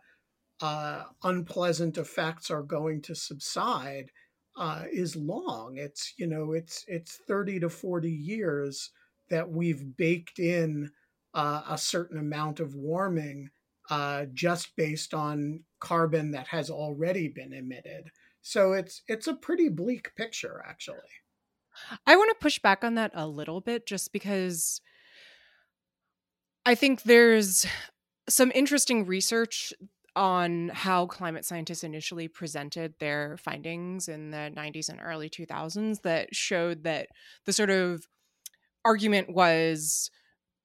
uh, unpleasant effects are going to subside uh, is long. It's you know it's it's thirty to forty years that we've baked in uh, a certain amount of warming uh, just based on carbon that has already been emitted. So it's it's a pretty bleak picture, actually. I want to push back on that a little bit, just because I think there's some interesting research on how climate scientists initially presented their findings in the 90s and early 2000s that showed that the sort of argument was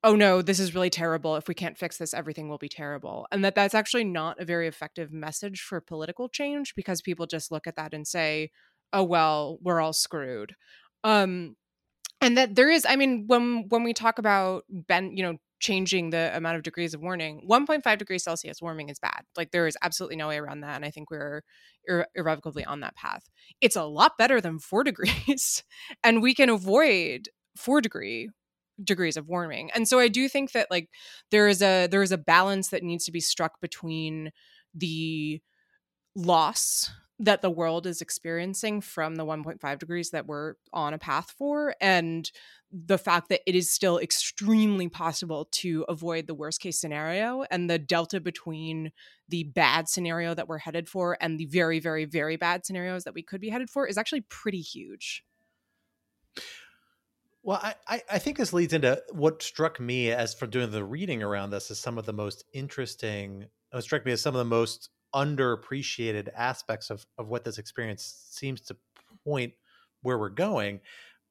oh no this is really terrible. If we can't fix this everything will be terrible. And that that's actually not a very effective message for political change because people just look at that and say oh well we're all screwed. Um and that there is i mean when when we talk about ben you know changing the amount of degrees of warming 1.5 degrees celsius warming is bad. Like there is absolutely no way around that and i think we're ir- irrevocably on that path. It's a lot better than 4 degrees and we can avoid 4 degree degrees of warming and so i do think that like there is a there is a balance that needs to be struck between the loss that the world is experiencing from the 1.5 degrees that we're on a path for and the fact that it is still extremely possible to avoid the worst case scenario and the delta between the bad scenario that we're headed for and the very very very bad scenarios that we could be headed for is actually pretty huge well, I, I think this leads into what struck me as from doing the reading around this as some of the most interesting, what struck me as some of the most underappreciated aspects of, of what this experience seems to point where we're going,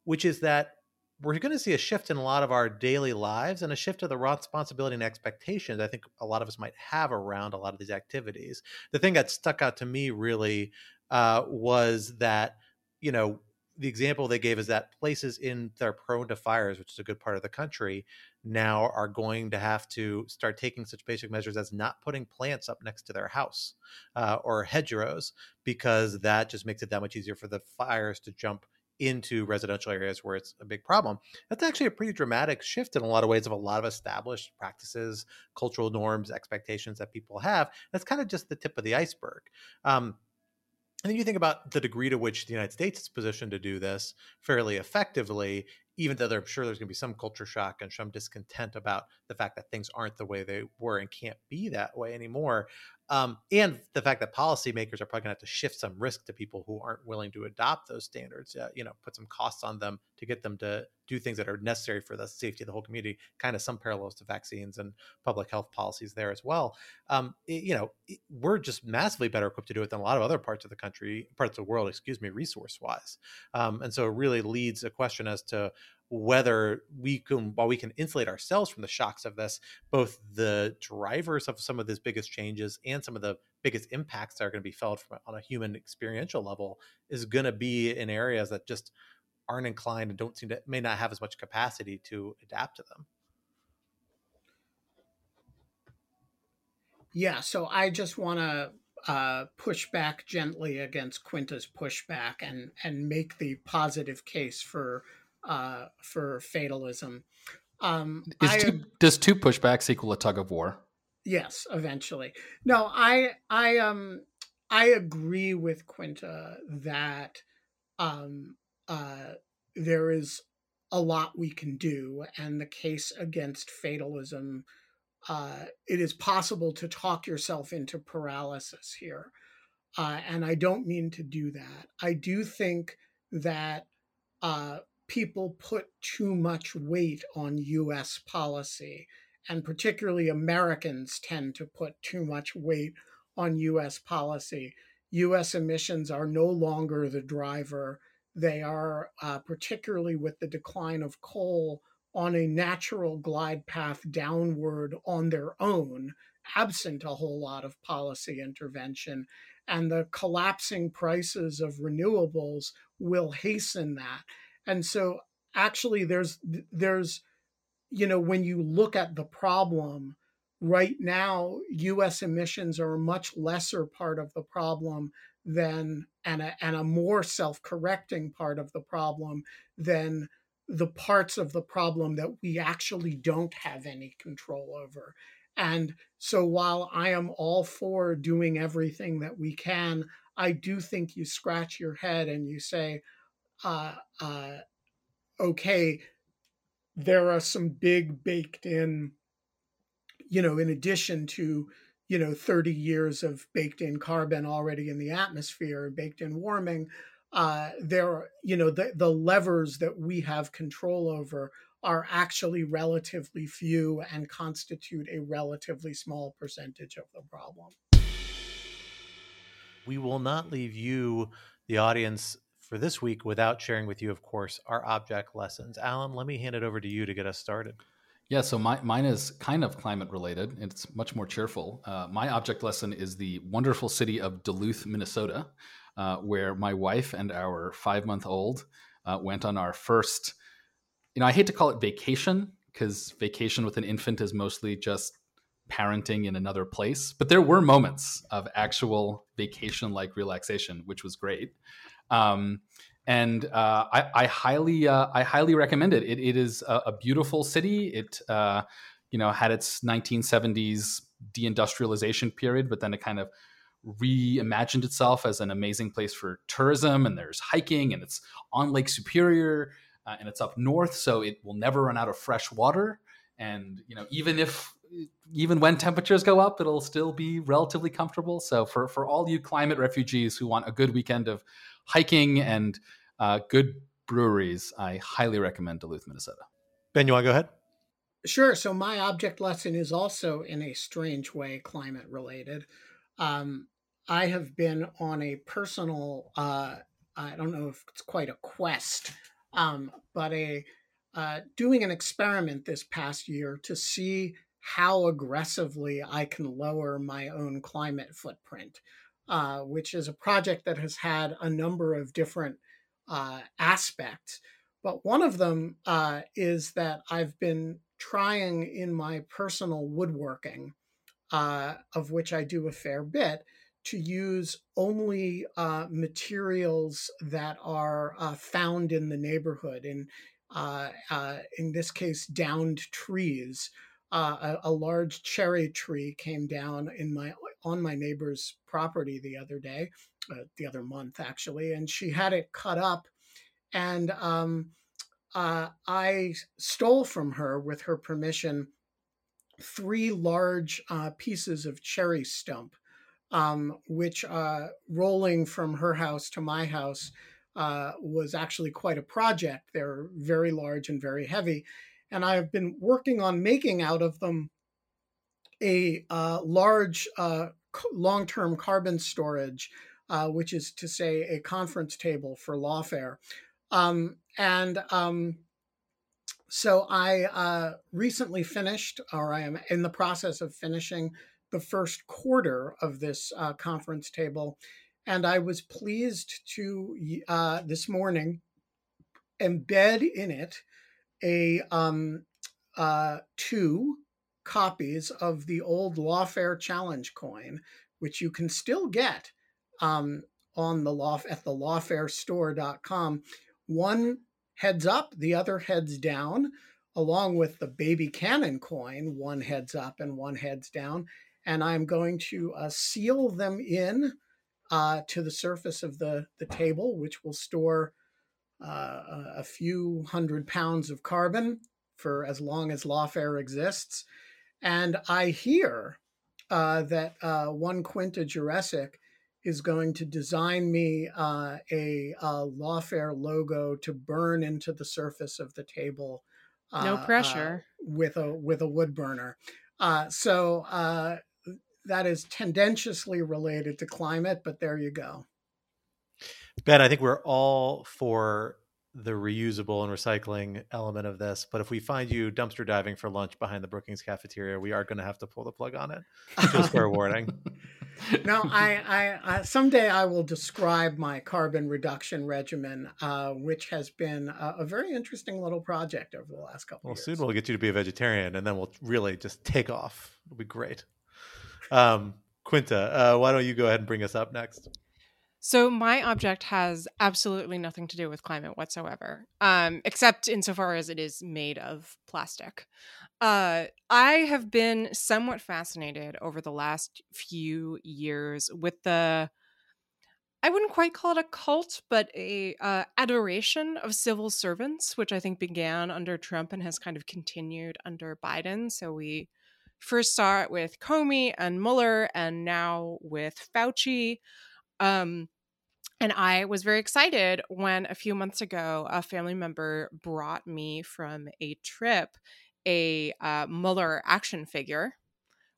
which is that we're going to see a shift in a lot of our daily lives and a shift of the responsibility and expectations I think a lot of us might have around a lot of these activities. The thing that stuck out to me really uh, was that, you know, the example they gave is that places in that are prone to fires, which is a good part of the country, now are going to have to start taking such basic measures as not putting plants up next to their house uh, or hedgerows, because that just makes it that much easier for the fires to jump into residential areas where it's a big problem. That's actually a pretty dramatic shift in a lot of ways of a lot of established practices, cultural norms, expectations that people have. That's kind of just the tip of the iceberg. Um, and then you think about the degree to which the United States is positioned to do this fairly effectively, even though I'm sure there's going to be some culture shock and some discontent about the fact that things aren't the way they were and can't be that way anymore. Um, and the fact that policymakers are probably going to have to shift some risk to people who aren't willing to adopt those standards, uh, you know, put some costs on them to get them to do things that are necessary for the safety of the whole community, kind of some parallels to vaccines and public health policies there as well. Um, it, you know, it, we're just massively better equipped to do it than a lot of other parts of the country, parts of the world, excuse me, resource wise. Um, and so it really leads a question as to whether we can while we can insulate ourselves from the shocks of this both the drivers of some of these biggest changes and some of the biggest impacts that are going to be felt from, on a human experiential level is going to be in areas that just aren't inclined and don't seem to may not have as much capacity to adapt to them. Yeah so i just want to uh, push back gently against quinta's pushback and and make the positive case for uh, for fatalism. Um, I, two, does two pushbacks equal a tug of war? Yes, eventually. No, I I um I agree with Quinta that um, uh, there is a lot we can do, and the case against fatalism. Uh, it is possible to talk yourself into paralysis here. Uh, and I don't mean to do that. I do think that uh, people put too much weight on US policy, and particularly Americans tend to put too much weight on US policy. US emissions are no longer the driver. They are, uh, particularly with the decline of coal, on a natural glide path downward on their own, absent a whole lot of policy intervention. And the collapsing prices of renewables will hasten that and so actually there's there's you know when you look at the problem right now us emissions are a much lesser part of the problem than and a, and a more self-correcting part of the problem than the parts of the problem that we actually don't have any control over. And so while i am all for doing everything that we can i do think you scratch your head and you say uh, uh, okay, there are some big baked in, you know, in addition to, you know, 30 years of baked in carbon already in the atmosphere, baked in warming, uh, there are, you know, the, the levers that we have control over are actually relatively few and constitute a relatively small percentage of the problem. we will not leave you, the audience, for this week without sharing with you, of course, our object lessons. Alan, let me hand it over to you to get us started. Yeah, so my, mine is kind of climate related. It's much more cheerful. Uh, my object lesson is the wonderful city of Duluth, Minnesota, uh, where my wife and our five month old uh, went on our first, you know, I hate to call it vacation because vacation with an infant is mostly just parenting in another place. But there were moments of actual vacation like relaxation, which was great. Um, and uh, I, I, highly, uh, I highly recommend it. It, it is a, a, beautiful city. It, uh, you know, had its 1970s deindustrialization period, but then it kind of reimagined itself as an amazing place for tourism. And there's hiking, and it's on Lake Superior, uh, and it's up north, so it will never run out of fresh water. And you know, even if even when temperatures go up, it'll still be relatively comfortable. So for for all you climate refugees who want a good weekend of hiking and uh, good breweries, I highly recommend Duluth, Minnesota. Ben, you want to go ahead? Sure. So my object lesson is also in a strange way climate related. Um, I have been on a personal, uh, I don't know if it's quite a quest, um, but a uh, doing an experiment this past year to see how aggressively I can lower my own climate footprint, uh, which is a project that has had a number of different uh, aspects. But one of them uh, is that I've been trying in my personal woodworking, uh, of which I do a fair bit, to use only uh, materials that are uh, found in the neighborhood. In, in this case, downed trees uh, a, a, large cherry tree came down in my on my neighbor's property the other day, uh, the other month actually, and she had it cut up, and um, uh, I stole from her with her permission three large uh, pieces of cherry stump, um, which uh, rolling from her house to my house uh, was actually quite a project. They're very large and very heavy and I have been working on making out of them a uh, large uh, long term carbon storage, uh, which is to say a conference table for lawfare. Um, and um, so I uh, recently finished, or I am in the process of finishing the first quarter of this uh, conference table. And I was pleased to uh, this morning embed in it a um, two copies of the old Lawfare Challenge coin, which you can still get um, on the law at the lawfarestore.com. One heads up, the other heads down, along with the baby cannon coin. One heads up and one heads down, and I'm going to uh, seal them in uh, to the surface of the the table, which will store uh, a few hundred pounds of carbon for as long as lawfare exists. And I hear uh, that uh, one Quinta Jurecic is going to design me uh, a, a, lawfare logo to burn into the surface of the table. no uh, pressure. with a with a wood burner. Uh, so that is tendentiously related to climate, but there you go. Ben, I think we're all for the reusable and recycling element of this, but if we find you dumpster diving for lunch behind the Brookings cafeteria, we are going to have to pull the plug on it. Just a warning. no, I, I, I, someday I will describe my carbon reduction regimen, uh, which has been a, a, very interesting little project over the last couple. Well, years. soon we'll get you to be a vegetarian, and then we'll really just take off. It'll be great. Um, Quinta, uh, why don't you go ahead and bring us up next? So my object has absolutely nothing to do with climate whatsoever, um, except insofar as it is made of plastic. Uh, I have been somewhat fascinated over the last few years with the. I wouldn't quite call it a cult, but a uh, adoration of civil servants, which I think began under Trump and has kind of continued under Biden. So we first saw it with Comey and Mueller, and now with Fauci. Um, and I was very excited when a few months ago a family member brought me from a trip a uh, Mueller action figure,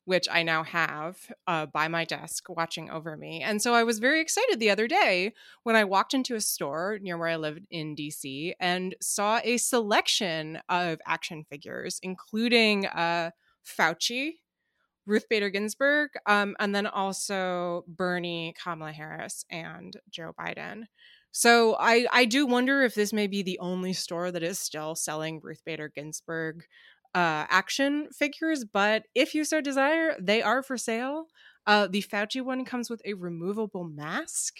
which I now have uh, by my desk watching over me. And so I was very excited the other day when I walked into a store near where I lived in DC and saw a selection of action figures, including uh, Fauci, Ruth Bader Ginsburg, um, and then also Bernie, Kamala Harris, and Joe Biden. So I, I do wonder if this may be the only store that is still selling Ruth Bader Ginsburg uh, action figures, but if you so desire, they are for sale. Uh, the Fauci one comes with a removable mask.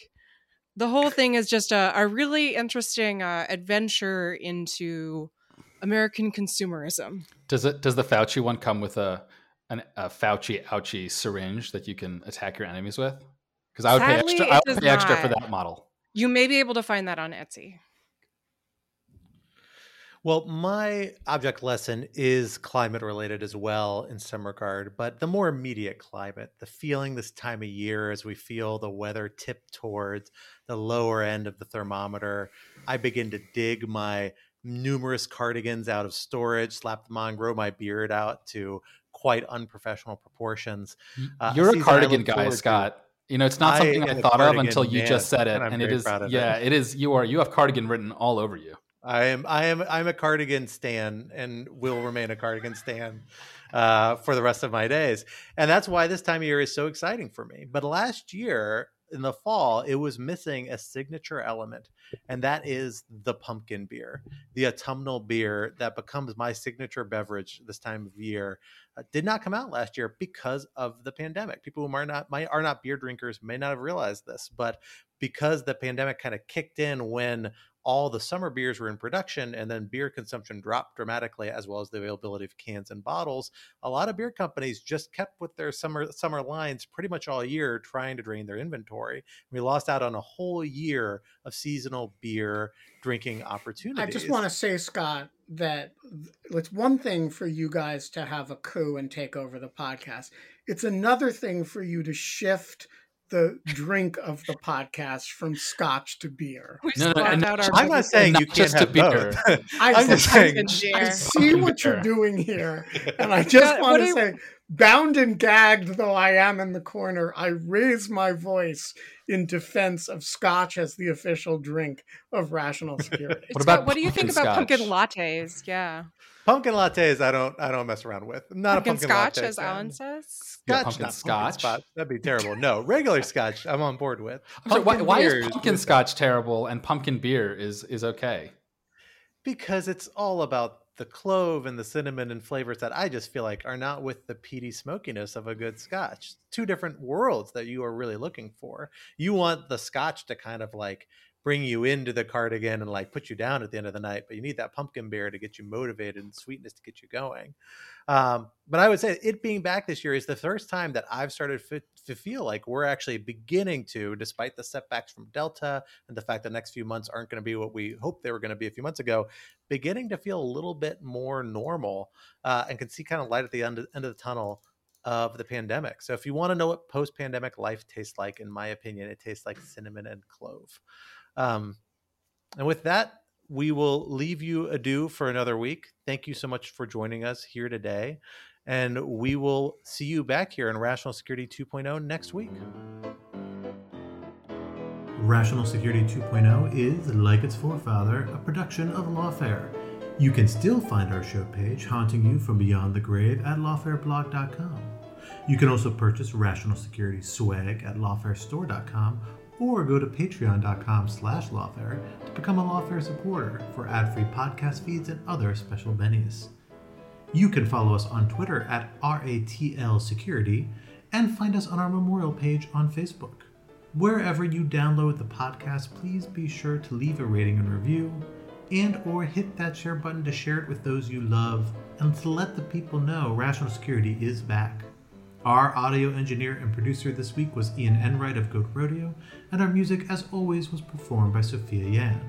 The whole thing is just a, a really interesting uh, adventure into American consumerism. Does it? Does the Fauci one come with a an, a Fauci ouchie syringe that you can attack your enemies with? Because I would Sadly, pay extra. I would does pay extra for that model. You may be able to find that on Etsy. Well, my object lesson is climate related as well in some regard, but the more immediate climate, the feeling this time of year as we feel the weather tip towards the lower end of the thermometer, I begin to dig my numerous cardigans out of storage, slap them on, grow my beard out to quite unprofessional proportions. Uh, You're a cardigan guy, forward to. Scott. You know, it's not something I, a thought of until you man, just said it, and and it is. Yeah, it. it is. You are. You have cardigan written all over you. I am I am I'm a cardigan stan and will remain a cardigan stan uh, for the rest of my days. And that's why this time of year is so exciting for me. But last year in the fall, it was missing a signature element, and that is the pumpkin beer, the autumnal beer that becomes my signature beverage this time of year. Uh, did not come out last year because of the pandemic. People who are not are not beer drinkers may not have realized this, but because the pandemic kind of kicked in when all the summer beers were in production and then beer consumption dropped dramatically as well as the availability of cans and bottles. A lot of beer companies just kept with their summer summer lines pretty much all year trying to drain their inventory. We lost out on a whole year of seasonal beer drinking opportunities I just want to say, Scott, that it's one thing for you guys to have a coup and take over the podcast. It's another thing for you to shift the drink of the podcast from scotch to beer. We No, no, swapped and out our i'm not saying not you can't just have beer. both I, i'm just saying I see what you're doing here, and I just Yeah, want to do say, bound and gagged though I am in the corner, I raise my voice in defense of Scotch as the official drink of rational security. What Scott, about what do you think pumpkin about pumpkin lattes? Yeah. Pumpkin lattes i don't i don't mess around with I'm not Pumpkin, a pumpkin scotch, latte as fan. Alan says. Yeah, Scotch, pumpkin not scotch. scotch. That'd be terrible. No, regular scotch. I'm on board with. I'm sorry, why, Pumpkin why is is pumpkin good. scotch terrible and pumpkin beer is is okay? Because it's all about the clove and the cinnamon and flavors that I just feel like are not with the peaty smokiness of a good scotch. Two different worlds that you are really looking for. You want the scotch to kind of like bring you into the cardigan and like put you down at the end of the night, but you need that pumpkin beer to get you motivated and sweetness to get you going. Um, but I would say it being back this year is the first time that I've started fi- to feel like we're actually beginning to, despite the setbacks from Delta and the fact the next few months aren't going to be what we hoped they were going to be a few months ago, beginning to feel a little bit more normal uh, and can see kind of light at the end of, end of the tunnel of the pandemic. So if you want to know what post-pandemic life tastes like, in my opinion, it tastes like cinnamon and clove. Um, and with that, we will leave you adieu for another week. Thank you so much for joining us here today. And we will see you back here in Rational Security 2.0 next week. Rational Security 2.0 is, like its forefather, a production of Lawfare. You can still find our show page haunting you from beyond the grave at lawfareblog.com. You can also purchase Rational Security swag at lawfarestore.com or go to patreon.com slash lawfare to become a Lawfare supporter for ad-free podcast feeds and other special bennies. You can follow us on Twitter at RATL Security and find us on our memorial page on Facebook. Wherever you download the podcast, please be sure to leave a rating and review and or hit that share button to share it with those you love and to let the people know Rational Security is back. Our audio engineer and producer this week was Ian Enright of Goat Rodeo, and our music, as always, was performed by Sophia Yan.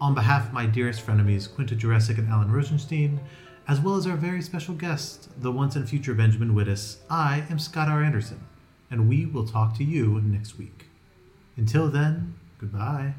On behalf of my dearest frenemies, Quinta Jurecic and Alan Rozenshtein, as well as our very special guest, the once and future Benjamin Wittes, I am Scott R. Anderson, and we will talk to you next week. Until then, goodbye.